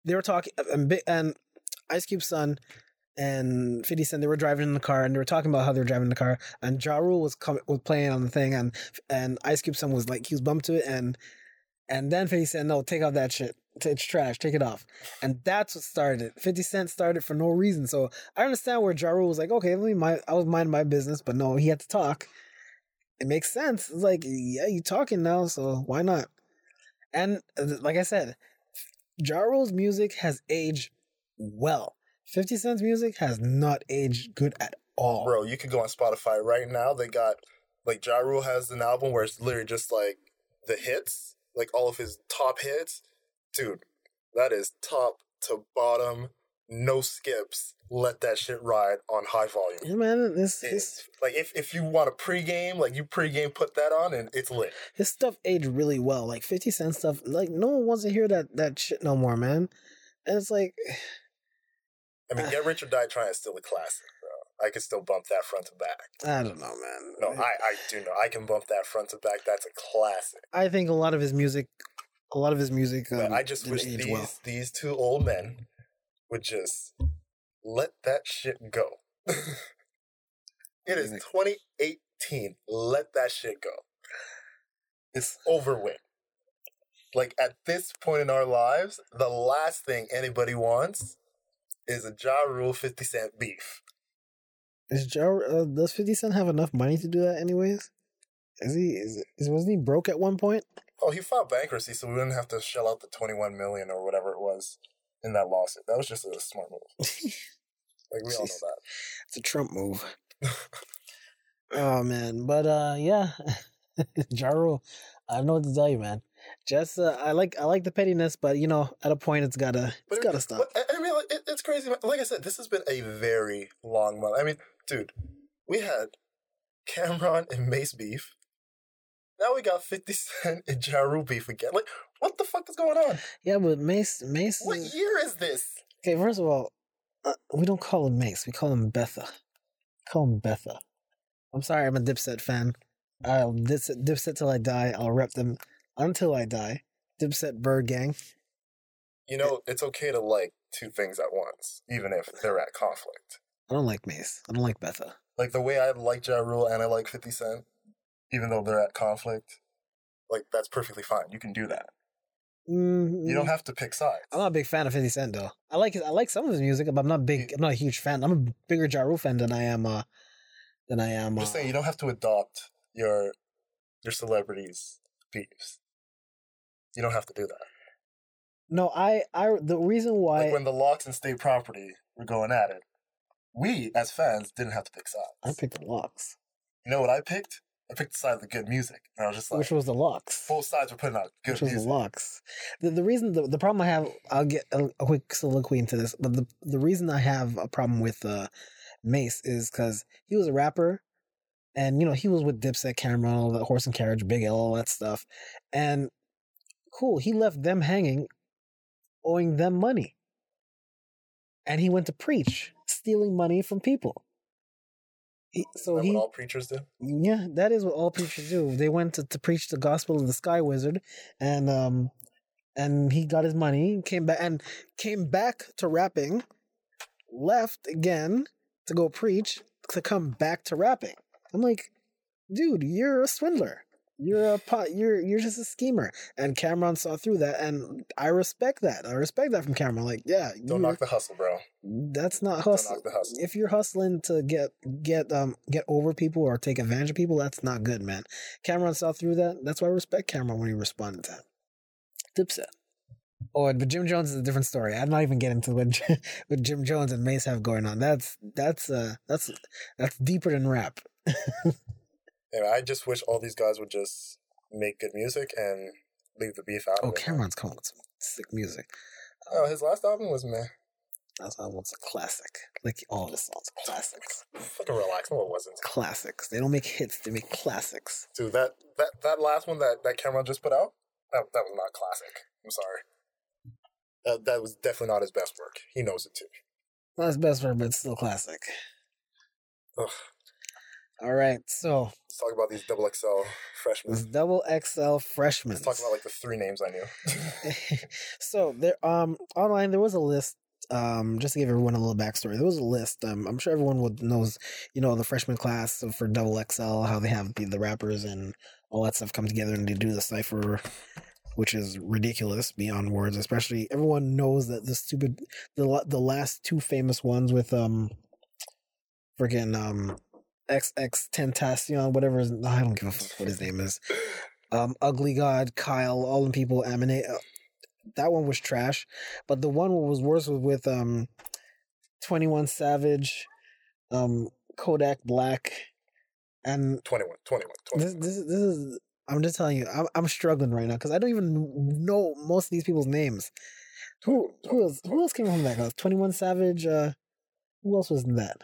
they were talking and, big and ice cube son and 50 Cent, they were driving in the car and they were talking about how they were driving in the car. And Ja Rule was coming, was playing on the thing and and Ice Cube son was like, he was bumped to it. And and then 50 Cent, no, take off that shit it's trash. Take it off. And that's what started it. 50 Cent started for no reason. So I understand where Ja Rule was like, okay, let me mind, I was minding my business, but no, he had to talk. It makes sense. It's like, yeah, you talking now, so why not? And uh, like I said, Ja Rule's music has aged well. 50 Cent's music has not aged good at all. Bro, you could go on Spotify right now. They got, like, Ja Rule has an album where it's literally just like the hits, like all of his top hits dude, that is top to bottom, no skips. Let that shit ride on high volume. Yeah, man, this, this like if, if you want a pregame, like you pregame, put that on and it's lit. His stuff aged really well. Like Fifty Cent stuff, like no one wants to hear that that shit no more, man. And it's like, I mean, Get Rich or Die Trying is still a classic. I can still bump that front to back. I don't know, man. No, I, I do know. I can bump that front to back. That's a classic. I think a lot of his music a lot of his music. Um, I just wish these well. these two old men would just let that shit go. it is 2018. Let that shit go. It's over with. Like at this point in our lives, the last thing anybody wants is a Ja Rule 50 Cent beef. Is Ja, uh, does 50 Cent have enough money to do that anyways? Is he, is, is wasn't he broke at one point? Oh, he filed bankruptcy, so we wouldn't have to shell out the twenty-one million or whatever it was in that lawsuit. That was just a smart move. Like we all know that. It's a Trump move. oh man, but uh, yeah, Ja Rule, I don't know what to tell you, man. Just uh, I like I like the pettiness, but you know, at a point, it's gotta it's gotta stop. I I mean, like, it, it's crazy. Like I said, this has been a very long month. I mean, dude, we had Cam'ron and Mase beef. Now we got 50 Cent and Ja Rule beef again. Like, what the fuck is going on? Yeah, but Mase Mase. What is- year is this? Okay, first of all, uh, we don't call him Mase. We call him Betha. Call him Betha. I'm sorry, I'm a Dipset fan. I'll Dipset, Dipset till I die. I'll rep them until I die. Dipset Bird Gang. You know, it's okay to like two things at once, even if they're at conflict. I don't like Mase. I don't like Betha. Like the way I like Ja Rule and I like 50 Cent, even though they're at conflict, like that's perfectly fine. You can do that. Mm, You don't have to pick sides. I'm not a big fan of 50 Cent though. I like his, I like some of his music, but I'm not big. I'm not a huge fan. I'm a bigger Ja Rule fan than I am. Uh, than I am. I'm Uh, just saying you don't have to adopt your your celebrities' beefs. You don't have to do that. No, I. I. The reason why. Like when the LOX and state property were going at it, we as fans didn't have to pick sides. I picked the LOX, You know what I picked? I picked the side of the good music. And I was just like, which was the LOX. both sides were putting out good which was music. the LOX. The the reason the, the problem I have I'll get a, a quick soliloquy into this, but the the reason I have a problem with uh Mase is because he was a rapper, and you know he was with Dipset, Cam'ron, all that horse and carriage, Big L, all that stuff, and cool. He left them hanging, owing them money, and he went to preach, stealing money from people. He, so that he what all preachers do? yeah, that is what all preachers do. They went to, to preach the gospel of the Sky Wizard, and um, and he got his money, came back and came back to rapping, left again to go preach, to come back to rapping. I'm like, dude, you're a swindler. You're a pot. You're you're just a schemer. And Cam'ron saw through that, and I respect that. I respect that from Cam'ron. Like, yeah, Don't knock the hustle, bro. that's not Don't hustle knock the hustle. if you're hustling to get get um get over people or take advantage of people, that's not good, man. Cam'ron saw through that. That's why I respect Cam'ron when he responded to that. Dipset. Oh, but Jim Jones is a different story. I'm not even getting to what what Jim Jones and Mase have going on. That's that's uh that's that's deeper than rap. Anyway, I just wish all these guys would just make good music and leave the beef out Oh, of it. Cam'ron's coming with some sick music. Oh, his last album was meh. That's almost a classic. Like all of his songs are classics. Fucking relax. No, it wasn't. Classics. They don't make hits. They make classics. Dude, that, that, that last one that, that Cam'ron just put out, that, that was not classic. I'm sorry. That, that was definitely not his best work. He knows it too. Not his best work, but it's still classic. Ugh. All right, so Let's talk about these double XL freshmen. this double XL freshmen. Let's talk about like the three names I knew. so there, um, online there was a list. Um, just to give everyone a little backstory, there was a list. Um, I'm sure everyone would knows, you know, the freshman class for double XL, how they have the, the rappers and all that stuff come together and they do the cipher, which is ridiculous beyond words. Especially everyone knows that the stupid, the the last two famous ones with um, freaking um, XXXTentacion, whatever. His, I don't give a fuck what his name is um, Ugly God, Kyle, all the people emanate. Uh, that one was trash, but the one was worse was with um, Twenty One Savage, um, Kodak Black, and 21, 21, 21. this this is- this is. I'm just telling you, I'm I'm struggling right now because I don't even know most of these people's names. Who who else who else came from that? Twenty One Savage. Uh, who else was in that?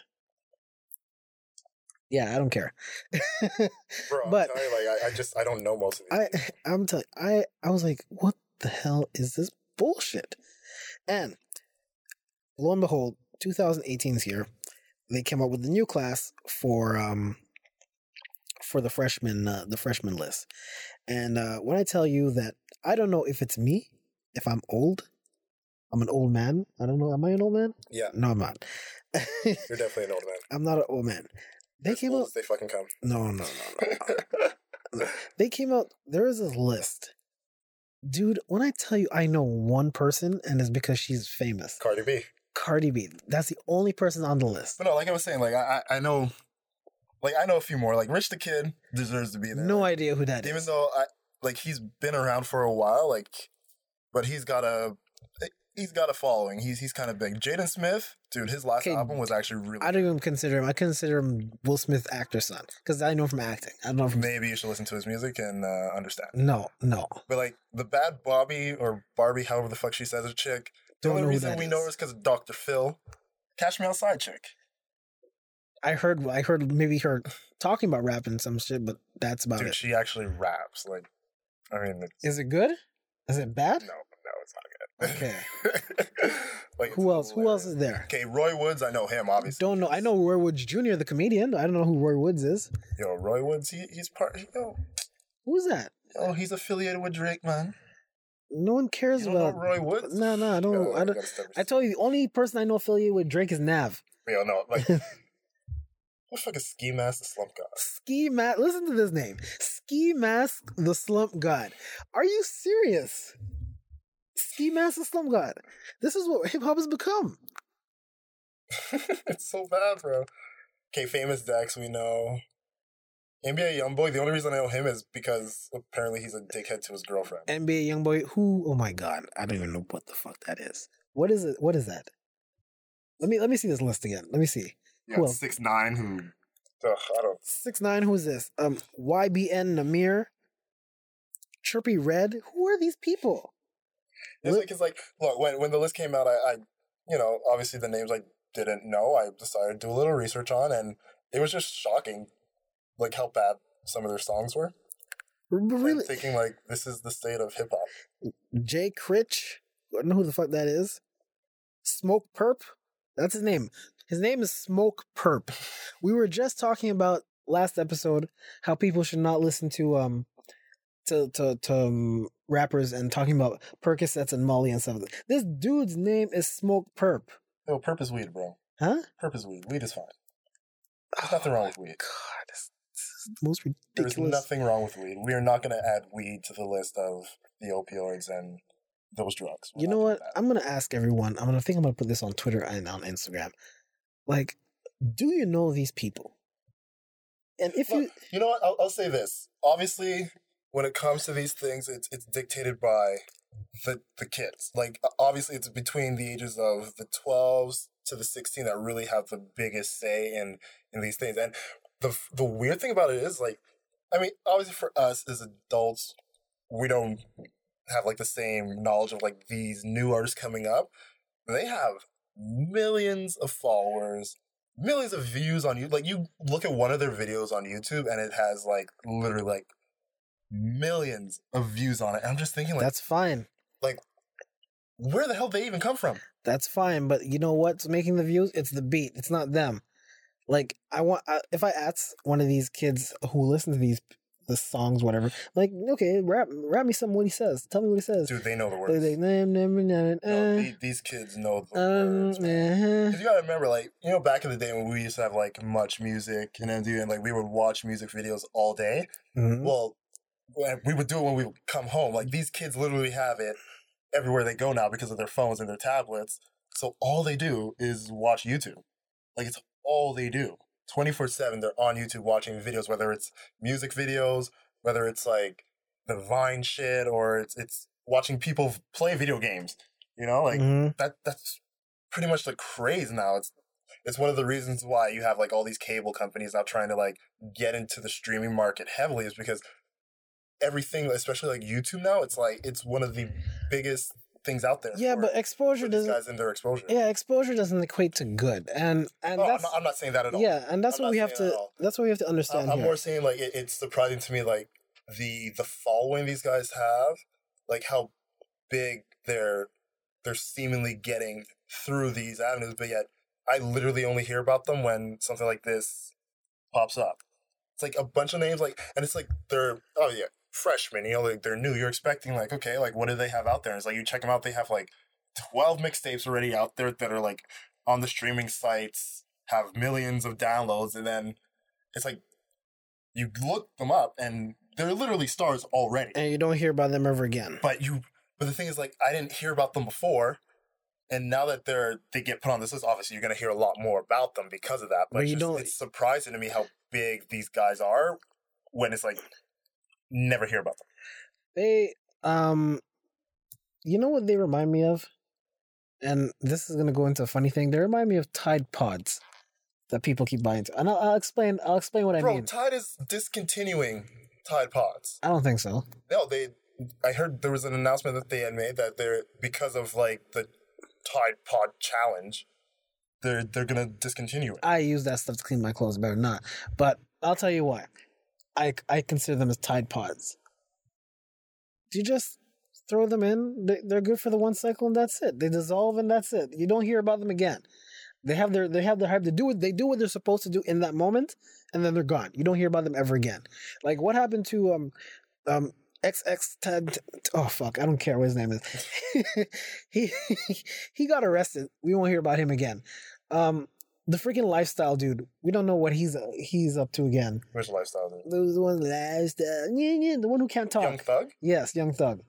Yeah, I don't care. Bro, I'm but- you, like, I, I just, I don't know most of these. I I'm telling I I was like, what the hell is this bullshit? And lo and behold, 2018's here. They came up with a new class for um for the freshman uh, the freshman list. And uh when I tell you that I don't know if it's me, if I'm old. I'm an old man. I don't know. Am I an old man? Yeah, No, I'm not. you're definitely an old man. I'm not an old man. They As came out. they fucking come. No, no, no, no. they came out there is a list dude when i tell you i know one person and it's because she's famous Cardi B. cardi b that's the only person on the list But no, like I was saying, like I, I I know, like I know a few more. Like Rich the Kid deserves to be there. no idea who that is. Even though I, like he's been around for a while, like, but he's got a he's got a following. He's he's kind of big. Jaden Smith, dude, his last Okay, album was actually really. I don't even consider him. I consider him Will Smith actor son because I know from acting. I don't know from. Maybe you should listen to his music and uh, understand. No, no. But like the Bhad Bhabie or Barbie, however the fuck she says it, chick. The Don't only know who reason we is. know her is because of Dr. Phil. Catch Me Outside, chick. I heard. I heard maybe her talking about rapping some shit, but that's about Dude, it. she actually raps. Like, I mean, Is it good? Is it bad? no, no, it's not good. Okay. like, Who else? Who else is there? Okay, Roy Woods. I know him, obviously. Don't know. I know Roy Woods Jr., the comedian. I don't know who Roy Woods is. Yo, Roy Woods. He, he's part. Yo, Who's that? oh, he's affiliated with Drake, man. No one cares You don't know about. Roy Woods? No, no, I don't. Yo, I don't. I told you the only person I know affiliated with Drake is Nav. Yo, no, like, what the fuck is Ski Mask the Slump God? Ski Mask. Listen to this name. Ski Mask, the Slump God. Are you serious? Ski Mask, the Slump God. This is what hip hop has become. it's so bad, bro. Okay, famous Dex, we know. NBA Youngboy, the only reason I know him is because apparently he's a dickhead to his girlfriend. NBA YoungBoy. Who? Oh my God! I don't even know what the fuck that is. What is it? What is that? Let me let me see this list again. Let me see. Yeah, who six nine who ugh, I don't Six nine. Who's this? Um, YBN Nahmir. Trippie Redd. Who are these people? It's Li- like look when when the list came out, I, I you know obviously the names I didn't know. I decided to do a little research on, and it was just shocking, like how bad some of their songs were. R- And Really? thinking like this is the state of hip hop. Jay Critch. I don't know who the fuck that is. Smokepurpp. That's his name. His name is Smoke Perp. We were just talking about last episode how people should not listen to um to to to um, rappers and talking about Percocets and Molly and stuff. This dude's name is Smoke Perp. Yo, purpose weed, bro. Huh? Purpose weed. Weed is fine. There's nothing wrong with weed. God, this, this is the most ridiculous. There's nothing wrong with weed. We are not going to add weed to the list of the opioids and those drugs. We're You know what? that. I'm gonna ask everyone. I'm gonna think I'm gonna put this on Twitter and on Instagram. Like, do you know these people? And if you you know what? I'll, I'll say this. Obviously, when it comes to these things, it's it's dictated by the the kids. Like obviously, it's between the ages of the 12s to the 16 that really have the biggest say in in these things. And the the weird thing about it is like, I mean, obviously for us as adults, we don't have like the same knowledge of like these new artists coming up. They have millions of followers millions of views on you. Like you look at one of their videos on YouTube and it has like literally like millions of views on it. And I'm just thinking like, that's fine. Like, where the hell did they even come from? That's fine, but you know what's making the views? It's the beat. It's not them. Like I want, I, if I ask one of these kids who listen to these the songs, whatever, like okay, rap, rap me some what he says. Tell me what he says. Dude, they know the words. they, nah, nah, nah, No, uh, the- these kids know the um, words. man. uh-huh. you gotta remember, like, you know, back in the day when we used to have like MuchMusic and then do and like we would watch music videos all day. Mhm. Well, we would do it when we come home. Like these kids literally have it everywhere they go now because of their phones and their tablets. So all they do is watch YouTube. Like it's all they do. 24 7, they're on YouTube watching videos, whether it's music videos, whether it's like the Vine shit, or it's it's watching people play video games. You know, like Mhm. that that's pretty much the craze now. It's it's one of the reasons why you have like all these cable companies now trying to like get into the streaming market heavily is because everything, especially like YouTube now, it's like it's one of the biggest things out there. Yeah, for- but exposure doesn't. guys and their exposure. Yeah, exposure doesn't equate to good, and and oh, I'm that's not, I'm not saying that at all. yeah, and that's I'm what we have to. That's what we have to understand I'm here. more saying like it, it's surprising to me like the the following these guys have, like how big they're they're seemingly getting through these avenues, but yet I literally only hear about them when something like this pops up. It's like a bunch of names, like, and it's like they're oh yeah, freshmen, you know, like they're new. You're expecting like okay, like what do they have out there? And it's like you check them out, they have like twelve mixtapes already out there that are like on the streaming sites, have millions of downloads, and then it's like you look them up and they're literally stars already. and you don't hear about them ever again. But you, but the thing is, like, I didn't hear about them before, and now that they're they get put on this list, obviously you're gonna hear a lot more about them because of that. But, But you just- don't- it's surprising to me how big these guys are when it's like never hear about them. They um you know what they remind me of? And this is gonna go into a funny thing. They remind me of Tide Pods that people keep buying. And I'll, I'll explain. I'll explain what I mean. Bro. Tide is discontinuing Tide Pods. I don't think so. No, they. I heard there was an announcement that they had made that they're because of like the Tide Pod challenge, they're they're gonna discontinue it. I use that stuff to clean my clothes better not. But I'll tell you why. I I consider them as Tide Pods. You just throw them in. They, they're good for the one cycle, and that's it. They dissolve, and that's it. You don't hear about them again. They have their they have their hype. They do what they do what they're supposed to do in that moment, and then they're gone. You don't hear about them ever again. Like what happened to um um XX Ted? Oh fuck, I don't care what his name is. he he got arrested. We won't hear about him again. Um, the freaking lifestyle dude. We don't know what he's he's up to again. Which lifestyle? Dude? The, the one lifestyle, yeah, yeah, the one who can't talk. Young Thug. yes, Young Thug.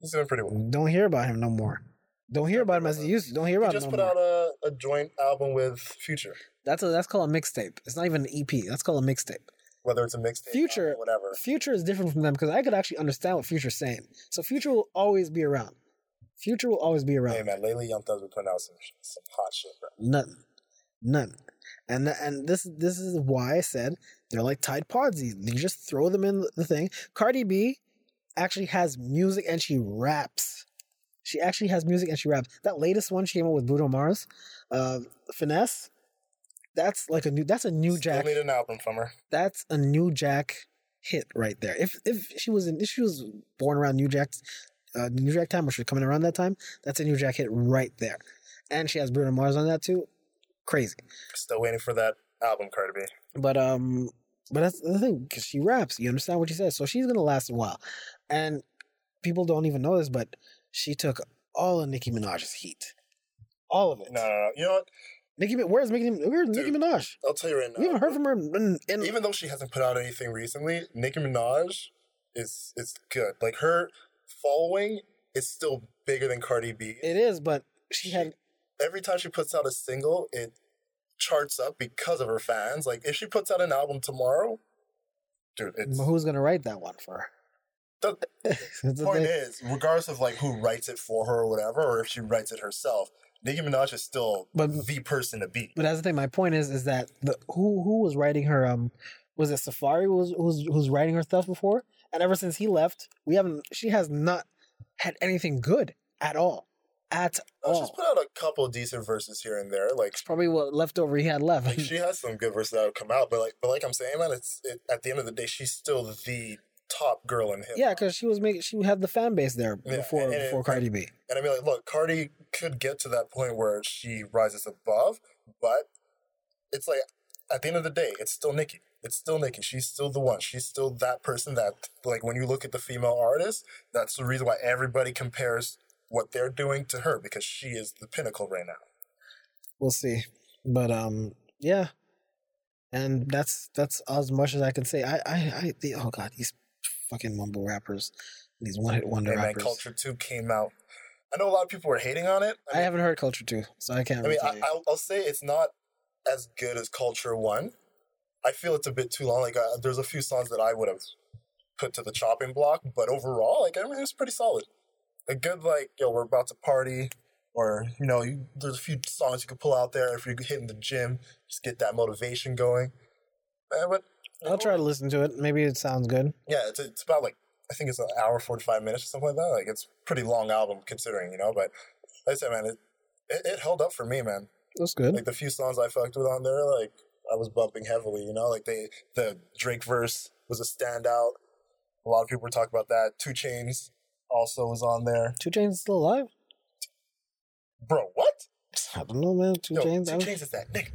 He's doing pretty well. Don't hear about him no more. Don't hear about him as he used to. Don't hear He about just him put no more. out a, a joint album with Future. That's a, that's called a mixtape. It's not even an EP. That's called a mixtape. Whether it's a mixtape, Future- whatever. Future is different from them because I could actually understand what Future's saying. So Future will always be around. Future will always be around. Hey man, lately Young Thug's been putting out some some hot shit, bro. None, none. And and this this is why I said they're like Tide Pods. You just throw them in the thing. Cardi B actually has music and she raps. She actually has music and she raps. That latest one she came out with Bruno Mars, uh, finesse. That's like a new. That's a new Still Jack. need an album from her. That's a new Jack hit right there. If if she was in, if she was born around New Jack's, uh, New Jack time, or she was coming around that time, that's a new Jack hit right there. And she has Bruno Mars on that too. Crazy. Still waiting for that album, Cardi B. But um, but that's the thing because she raps. You understand what she says, so she's gonna last a while. And people don't even know this, but she took all of Nicki Minaj's heat, all of it. No, no, no. You know what? Nicki, where's Nicki? Where's Nicki Minaj? I'll tell you right now. We haven't heard from her in, in even though she hasn't put out anything recently, Nicki Minaj is is good. Like her following is still bigger than Cardi B. It is, but she had Every time she puts out a single, it charts up because of her fans. Like if she puts out an album tomorrow, dude, it's who's gonna write that one for her? the the point thing. is, regardless of like who writes it for her or whatever, or if she writes it herself, Nicki Minaj is still But- the person to beat. But that's the thing. My point is, is that the who who was writing her? Um, was it Safaree? who Was who's who's writing her stuff before? And ever since he left, we haven't. She has not had anything good at all, at Oh, she's put out a couple of decent verses here and there. Like It's probably what leftover he had left. like she has some good verses that have come out, but like but like I'm saying, man, it's it, at the end of the day, she's still the top girl in hip. yeah, because she was making. She had the fan base there Yeah, before and- and- before Cardi B. And I mean, like, look, Cardi could get to that point where she rises above, but it's like at the end of the day, it's still Nicki. It's still Nicki. She's still the one. She's still that person that, like, when you look at the female artist, that's the reason why everybody compares what they're doing to her because she is the pinnacle right now. We'll see, but um, yeah, and that's that's as much as I can say. I I I the, oh god, these fucking mumble rappers, these one hit wonder And man, rappers. Culture Two came out. I know a lot of people were hating on it. I haven't heard Culture Two, so I can't. I mean, I I'll, I'll say it's not as good as Culture One. I feel it's a bit too long. Like, uh, there's a few songs that I would have put to the chopping block, but overall, like, I mean, it was pretty solid. A good, like, yo, we're about to party, or you know, you, there's a few songs you could pull out there if you're hitting the gym, just get that motivation going. Uh, but I'll try to listen to it. Maybe it sounds good. yeah, it's it's about like I think it's an hour forty five minutes or something like that. Like it's a pretty long album considering, you know. But like I said, man, it, it it held up for me, man. That's good. Like the few songs I fucked with on there, like I was bumping heavily, you know. Like they the Drake verse was a standout. A lot of people were talking about that. Two Chains also was on there. Two Chains is still alive? Bro, what? I don't know, man. Two Yo, Chains. Two Chains is that nigga.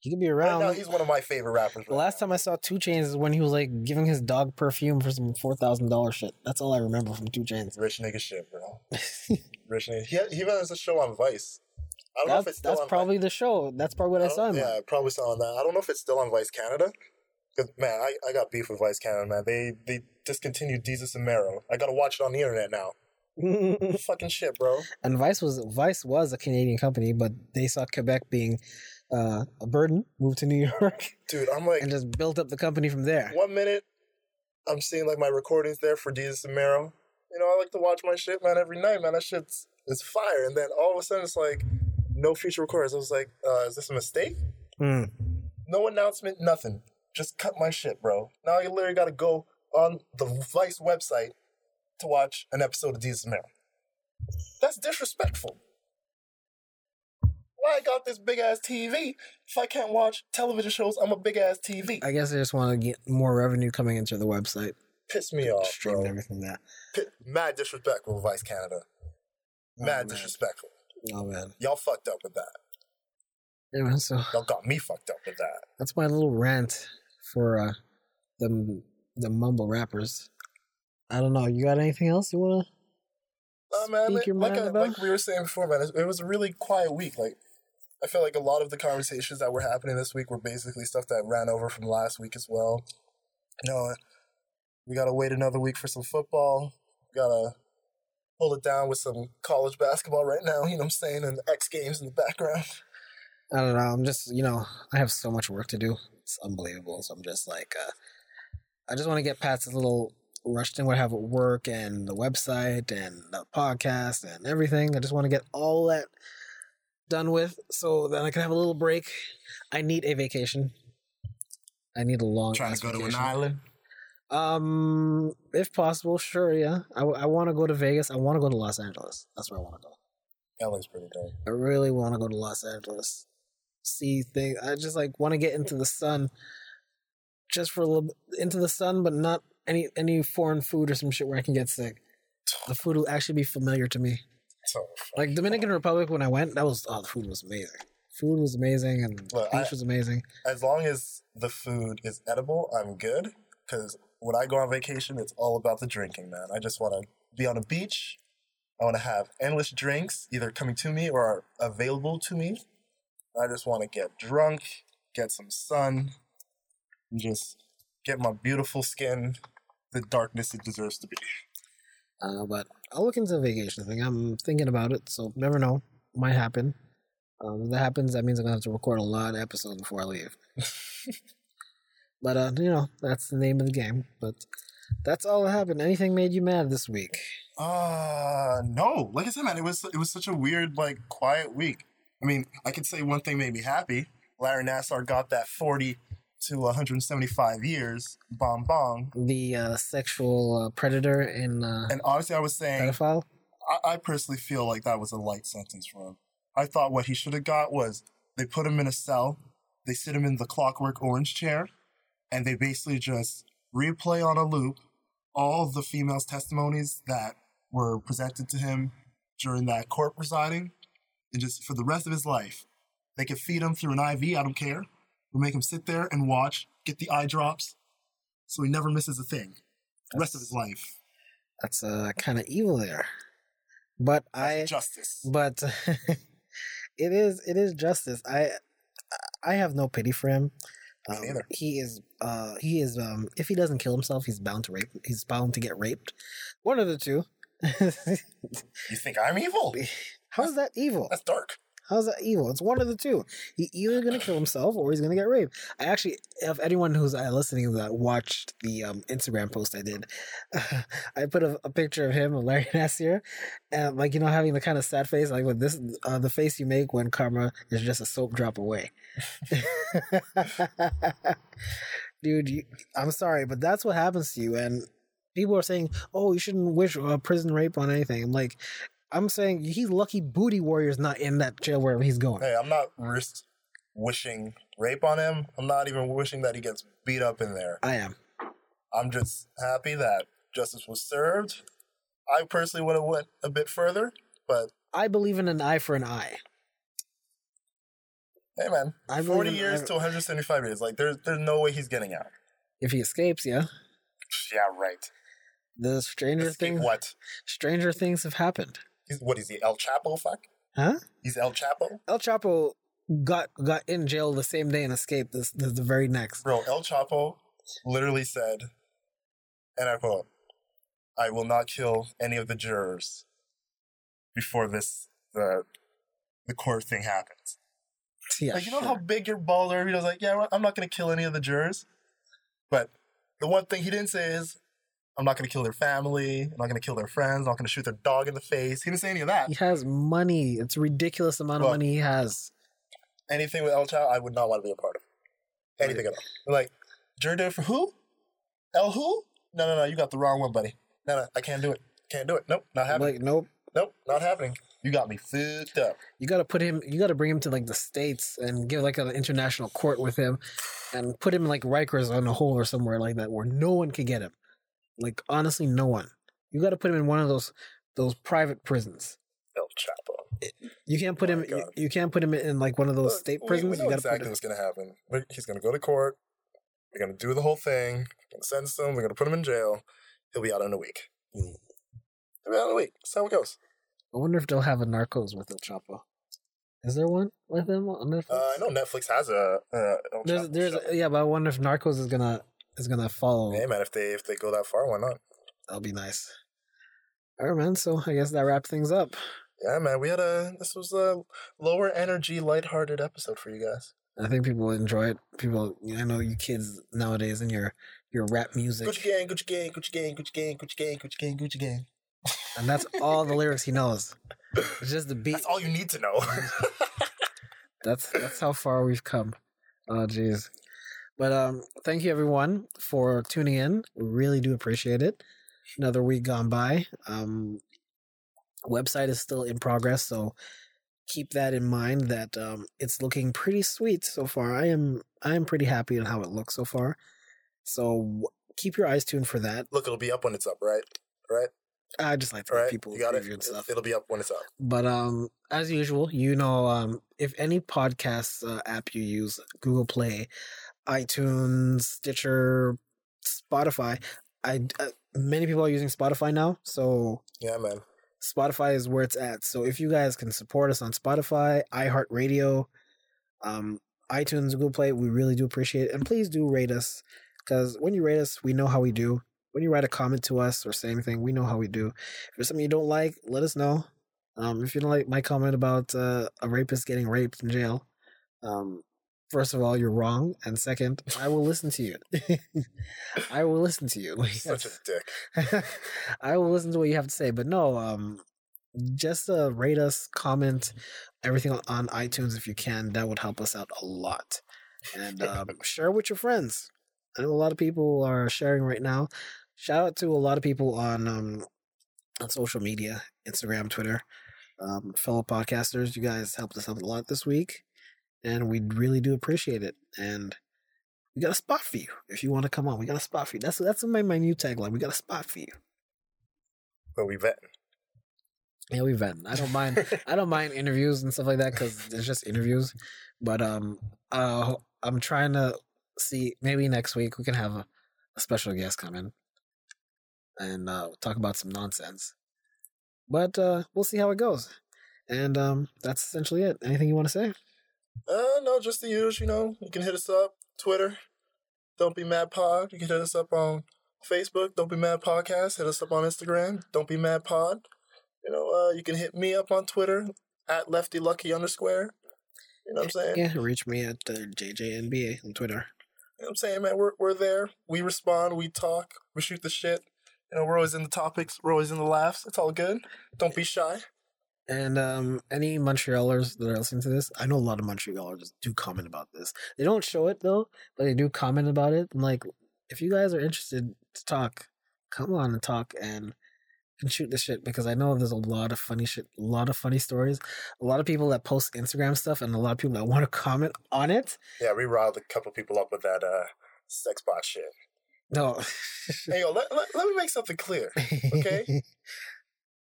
He could be Right around. now, he's one of my favorite rappers. the right last time I saw Two Chains is when he was like giving his dog perfume for some four thousand dollars shit. That's all I remember from Two Chains. Rich nigga shit, bro. Rich nigga. He, had, he has a show on Vice. I don't know if That's, it's still that's on probably the show. That's probably what I, don't- saw him. Yeah, I probably saw on that. I don't know if it's still on Vice Canada. Cause man, I, I got beef with Vice Canada, man. They they discontinued Desus and Mero. I gotta watch it on the internet now. Fucking shit, bro. and Vice was Vice was a Canadian company, but they saw Quebec being uh, a burden, moved to New York, Dude, I'm like and just built up the company from there. one minute I'm seeing like my recordings there for Desus and Mero. You know, I like to watch my shit, man, every night, man. That shit's it's fire. And then all of a sudden it's like no future recordings. I was like, uh, is this a mistake? Hmm. No announcement, nothing. Just cut my shit, bro. Now you literally gotta go on the Vice website to watch an episode of Desus Mero. That's disrespectful. Why I got this big ass TV if I can't watch television shows I'm a big ass TV? I guess I just want to get more revenue coming into the website, Piss me off, stream bro. everything that. Pi- Mad disrespectful, Vice Canada. Oh, Mad man. disrespectful. Oh man. Y'all fucked up with that. Yeah, man, so Y'all got me fucked up with that. that's my little rant for uh the the mumble rappers. I don't know. You got anything else you wanna? Nah, man. Speak Like, your like, mind I- about? like we were saying before, man, it, it was a really quiet week. Like, I feel like a lot of the conversations that were happening this week were basically stuff that ran over from last week as well. You know, we gotta wait another week for some football. We gotta hold it down with some college basketball right now. You know what I'm saying? And X Games in the background. I don't know. I'm just you know I have so much work to do. It's unbelievable. So I'm just like uh I just want to get past this little rush thing where I have at work and the website and the podcast and everything. I just want to get all that done with so then I can have a little break. I need a vacation. I need a long Trying to go to an island. Um, if possible, sure, yeah. I, I want to go to Vegas. I want to go to Los Angeles. That's where I want to go. LA's pretty dope. I really want to go to Los Angeles. See things. I just like want to get into the sun, just for a little bit, into the sun, but not any any foreign food or some shit where I can get sick. The food will actually be familiar to me. So Like Dominican Republic, when I went, that was oh, the food was amazing. Food was amazing, and Look, beach I- was amazing. as long as the food is edible, I'm good. Because when I go on vacation, it's all about the drinking, man. I just want to be on a beach. I want to have endless drinks, either coming to me or available to me. I just want to get drunk, get some sun, and just get my beautiful skin the darkness it deserves to be. Uh, but I'll look into the vacation thing. I'm thinking about it, so never know. Might happen. Um, if that happens, that means I'm gonna have to record a lot of episodes before I leave. but uh, you know, that's the name of the game. But that's all that happened. Anything made you mad this week? Uh no. Like I said, man, it was it was such a weird, like, quiet week. I mean, I could say one thing made me happy. Larry Nassar got that forty to 175 years, bomb bong. The uh, sexual uh, predator and uh, And honestly, I was saying, pedophile. I, I personally feel like that was a light sentence for him. I thought what he should have got was they put him in a cell, they sit him in the clockwork orange chair, and they basically just replay on a loop all the females' testimonies that were presented to him during that court presiding, and just for the rest of his life, they could feed him through an IV. I don't care. We'll make him sit there and watch, get the eye drops, so he never misses a thing. The rest of his life. That's uh, kind of evil there. But I Justice. but it is it is justice. I I have no pity for him. Um, he is uh he is um if he doesn't kill himself, he's bound to rape. He's bound to get raped. One of the two. You think I'm evil? How's that evil? That's dark. How's that evil? It's one of the two. He's either gonna kill himself or he's gonna get raped. I actually, if anyone who's uh, listening that watched the um, Instagram post I did, I put a, a picture of him, of Larry Nassar, and like you know having the kind of sad face, like with this, uh, the face you make when karma is just a soap drop away. Dude, you, I'm sorry, but that's what happens to you, and people are saying, "Oh, you shouldn't wish uh, prison rape on anything." I'm like, I'm saying he's lucky Booty Warrior's not in that jail wherever he's going. Hey, I'm not risk wishing rape on him. I'm not even wishing that he gets beat up in there. I am. I'm just happy that justice was served. I personally would have went a bit further, but I believe in an eye for an eye. hey, man, I 40 years I- to 175 years. Like, there's there's no way he's getting out. If he escapes, yeah. Yeah, right. The stranger Escape things, what? stranger things have happened. He's, what is he? El Chapo? Fuck. Huh? He's El Chapo, El Chapo got got in jail the same day and escaped this, this the very next. bro. El Chapo literally said, and I quote, "I will not kill any of the jurors before this the the court thing happens." Yeah, like you know sure. how big your balls are. He was like, "Yeah, I'm not gonna kill any of the jurors," but the one thing he didn't say is, I'm not gonna kill their family. I'm not gonna kill their friends. I'm not gonna shoot their dog in the face. He didn't say any of that. He has money. It's a ridiculous amount of money he has. Anything with El Chapo, I would not want to be a part of. Anything at all. Like, duty for who? El who? No, no, no. You got the wrong one, buddy. No, no. I can't do it. Can't do it. Nope. Not happening. Like, nope. nope. Not happening. You got me fucked up. You got to put him. You got to bring him to like the states and give like an international court with him, and put him like Rikers on a hole or somewhere like that where no one can get him. Like honestly, no one. You got to put him in one of those those private prisons. El Chapo. You can't put Oh him. You, you can't put him in like one of those Look, state prisons. We, know you exactly put him. what's to happen. He's to go to court. We're to do the whole thing. We're to sentence him. We're to put him in jail. He'll be out in a week. Mm. He'll be out in a week. That's how it goes. I wonder if they'll have a Narcos with El Chapo. Is there one with him on Netflix? Uh, I know Netflix has a, a El there's, there's, show. yeah, but I wonder if Narcos is gonna is gonna follow. Hey man, if they if they go that far, why not? That'll be nice. All right, man. So I guess that wraps things up. Yeah, man. We had a this was a lower energy, lighthearted episode for you guys. I think people will enjoy it. People, I know you kids nowadays and your your rap music, Gucci gang, Gucci gang, Gucci gang, Gucci gang, Gucci gang, Gucci gang, Gucci gang. and that's all the lyrics he knows. It's just the beat. That's all you need to know. That's that's how far we've come. Oh, jeez. But um, thank you everyone for tuning in. We really do appreciate it. Another week gone by. Um, website is still in progress, so keep that in mind. That um, it's looking pretty sweet so far. I am I am pretty happy on how it looks so far. So w- keep your eyes tuned for that. Look, it'll be up when it's up, right? Right? I just like to right. people you got it. and stuff. It'll be up when it's up. But um, as usual, you know, um, if any podcast uh, app you use, Google Play, iTunes, Stitcher, Spotify, I uh, many people are using Spotify now, so Yeah, man. Spotify is where it's at. So if you guys can support us on Spotify, iHeartRadio, um, iTunes, Google Play, we really do appreciate it. And please do rate us because when you rate us, we know how we do. When you write a comment to us or say anything, we know how we do. If there's something you don't like, let us know. Um, if you don't like my comment about uh, a rapist getting raped in jail, um, first of all, you're wrong. And second, I will listen to you. I will listen to you. Such a dick. I will listen to what you have to say. But no, um, just uh, rate us, comment everything on, on iTunes if you can. That would help us out a lot. And um, share with your friends. I know a lot of people are sharing right now. Shout out to a lot of people on um, on social media, Instagram, Twitter, um, fellow podcasters. You guys helped us out a lot this week, and we really do appreciate it. And we got a spot for you if you want to come on. We got a spot for you. That's that's my my new tagline. We got a spot for you. But we vet. Yeah, we vent. I don't mind. I don't mind interviews and stuff like that because it's just interviews. But um, uh, I'm trying to see maybe next week we can have a, a special guest come in and uh, talk about some nonsense. But uh, we'll see how it goes. And um, that's essentially it. Anything you want to say? Uh, no, just the usual. You know, you can hit us up Twitter. Don't be mad pod. You can hit us up on Facebook. Don't be mad podcast. Hit us up on Instagram. Don't be mad pod. You know, uh, you can hit me up on Twitter at lefty lucky underscore. You know what I'm saying? Yeah, reach me at uh, JJNBA on Twitter. You know what I'm saying, man? We're we're there. We respond. We talk. We shoot the shit. You know, we're always in the topics. We're always in the laughs. It's all good. Don't be shy. And um, any Montrealers that are listening to this, I know a lot of Montrealers do comment about this. They don't show it though, but they do comment about it. I'm like, if you guys are interested to talk, come on and talk and and shoot the shit because I know there's a lot of funny shit, a lot of funny stories, a lot of people that post Instagram stuff, and a lot of people that want to comment on it. Yeah, we riled a couple people up with that uh sex bot shit. No, Hey, yo, let, let, let me make something clear. Okay.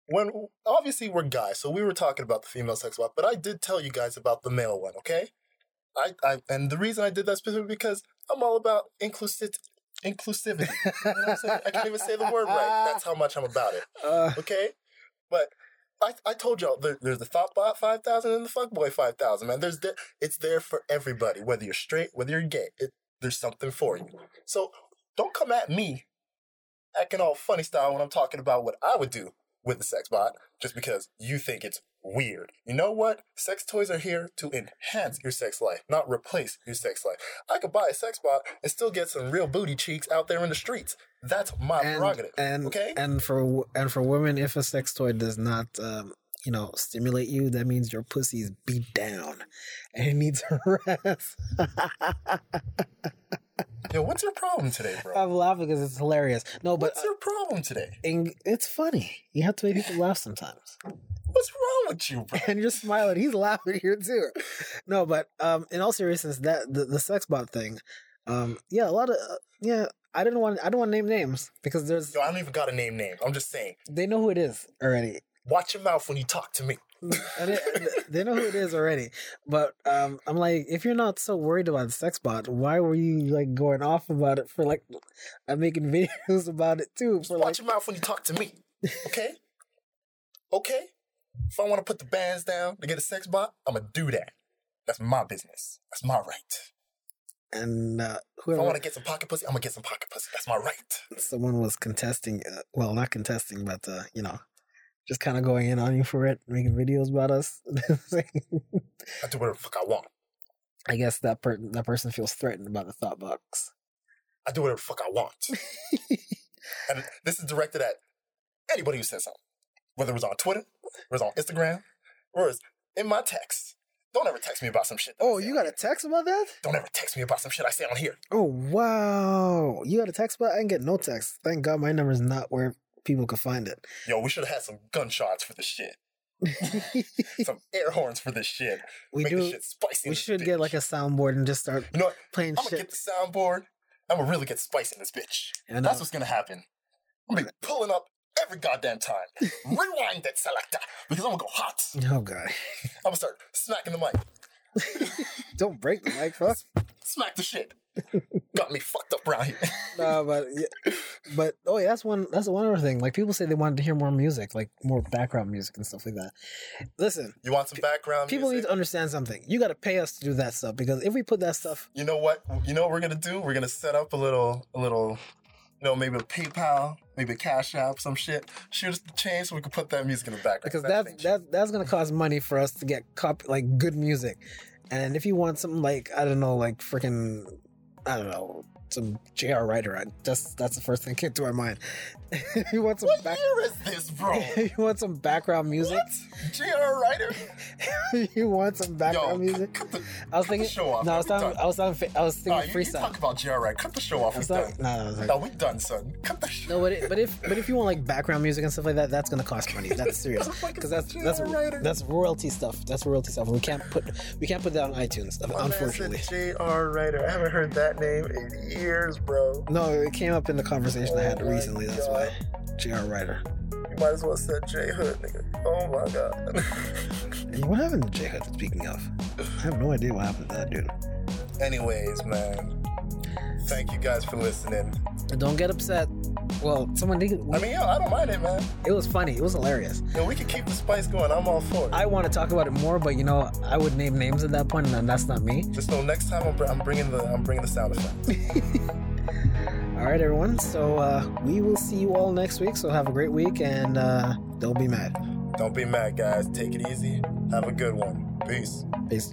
when obviously we're guys, so we were talking about the female sex bot, but I did tell you guys about the male one, okay? I, I and the reason I did that specifically because I'm all about inclusive inclusivity. You know I'm? I can't even say the word right. That's how much I'm about it. uh, Okay? But I, I told y'all there, there's the thought bot five thousand and the fuckboy five thousand, man. There's the, it's there for everybody, whether you're straight, whether you're gay. It, there's something for you. So don't come at me acting all funny style when I'm talking about what I would do with the sex bot just because you think it's weird. You know what? Sex toys are here to enhance your sex life, not replace your sex life. I could buy a sex bot and still get some real booty cheeks out there in the streets. That's my and, prerogative. And okay? and for and for women, if a sex toy does not um, you know stimulate you, that means your pussy is beat down and it needs a rest. Yo, what's your problem today, bro? I'm laughing because it's hilarious. No, but what's your problem today? and it's funny. You have to make people laugh sometimes. What's wrong with you, bro? and you're smiling. He's laughing here too. No, but um, in all seriousness, that the, the sex bot thing, um, yeah, a lot of uh, yeah. I didn't want I don't want to name names because there's Yo, I don't even got a name name. I'm just saying. they know who it is already. Watch your mouth when you talk to me. And it, they know who it is already. But um, I'm like, if you're not so worried about the sex bot, why were you like going off about it for like? I'm making videos about it too for like. Watch your mouth when you talk to me. Okay? okay? If I want to put the bands down to get a sex bot, I'm to do that. That's my business. That's my right. And uh, If I want to get some pocket pussy, I'm to get some pocket pussy. That's my right. someone was contesting, uh, well, not contesting, but uh, you know, just kind of going in on you for it, making videos about us. I do whatever the fuck I want. I guess that per- that person feels threatened by the thought box. I do whatever the fuck I want. and this is directed at anybody who says something. Whether it was on Twitter, or it was on Instagram, or it's in my text. Don't ever text me about some shit. Oh, you got a text about that? Don't ever text me about some shit I say on here. Oh wow, you got a text about? I didn't get no text. Thank God my number's not where people could find it. Yo, we should have had some gunshots for this shit. some air horns for this shit. we Make do. shit spicy. We should get like a soundboard and just start You know what? playing I'm gonna get the soundboard. I'm gonna really get spicy in this bitch. And That's uh, what's gonna happen. I'm gonna be pulling up every goddamn time. Rewind that selector because I'm gonna go hot. oh god, I'm gonna start smacking the mic. don't break the mic, fuck. Smack the shit. Got me fucked up around here. no, but yeah, but oh yeah, that's one. That's one other thing. Like people say they wanted to hear more music, like more background music and stuff like that. Listen, You want some background people need to understand something. You got to pay us to do that stuff because if we put that stuff, you know what? You know what we're gonna do? We're gonna set up a little, a little, you know, maybe a PayPal, maybe a Cash App, some shit. Shoot us the change so we can put that music in the background. because That that's that's that's gonna cost money for us to get copy like good music. And if you want something like I don't know, like freaking I don't know, some J.R. Rider, I just that's the first thing that came to my mind. you want some What back, year is this, bro? you want some background music, what? J.R. Rider? you want some background cut, music. cut the, I was cut thinking. the show off. No, I was talking. I was talking. I was thinking Nah, you, you freestyle. talk about J.R. Rider. Cut the show off. I We was done. no, no, I like, No, we done, son. Cut the show. no, but it, but if but if you want like background music and stuff like that, that's gonna cost money. That's serious because that's that's that's royalty stuff. That's royalty stuff. We can't put we can't put that on iTunes. Unfortunately, J.R. Rider. I haven't heard that name in years, bro. no, it came up in the conversation I had Oh my recently. That's why J.R. Rider. You might as well said J Hood, nigga. Oh my god. Hey, what happened to J Hood? Speaking of, I have no idea what happened to that dude. Anyways, man. Thank you guys for listening. And don't get upset. Well, someone did. I mean, yo, I don't mind it, man. it was funny. It was hilarious. Yo, we can keep the spice going. I'm all for it. I want to talk about it more, but you know, I would name names at that point, and that's not me. Just know next time I'm, br- I'm bringing the I'm bringing the sound effect. All right, everyone. So uh, we will see you all next week. So have a great week, and uh, don't be mad. Don't be mad, guys. Take it easy. Have a good one. Peace. Peace.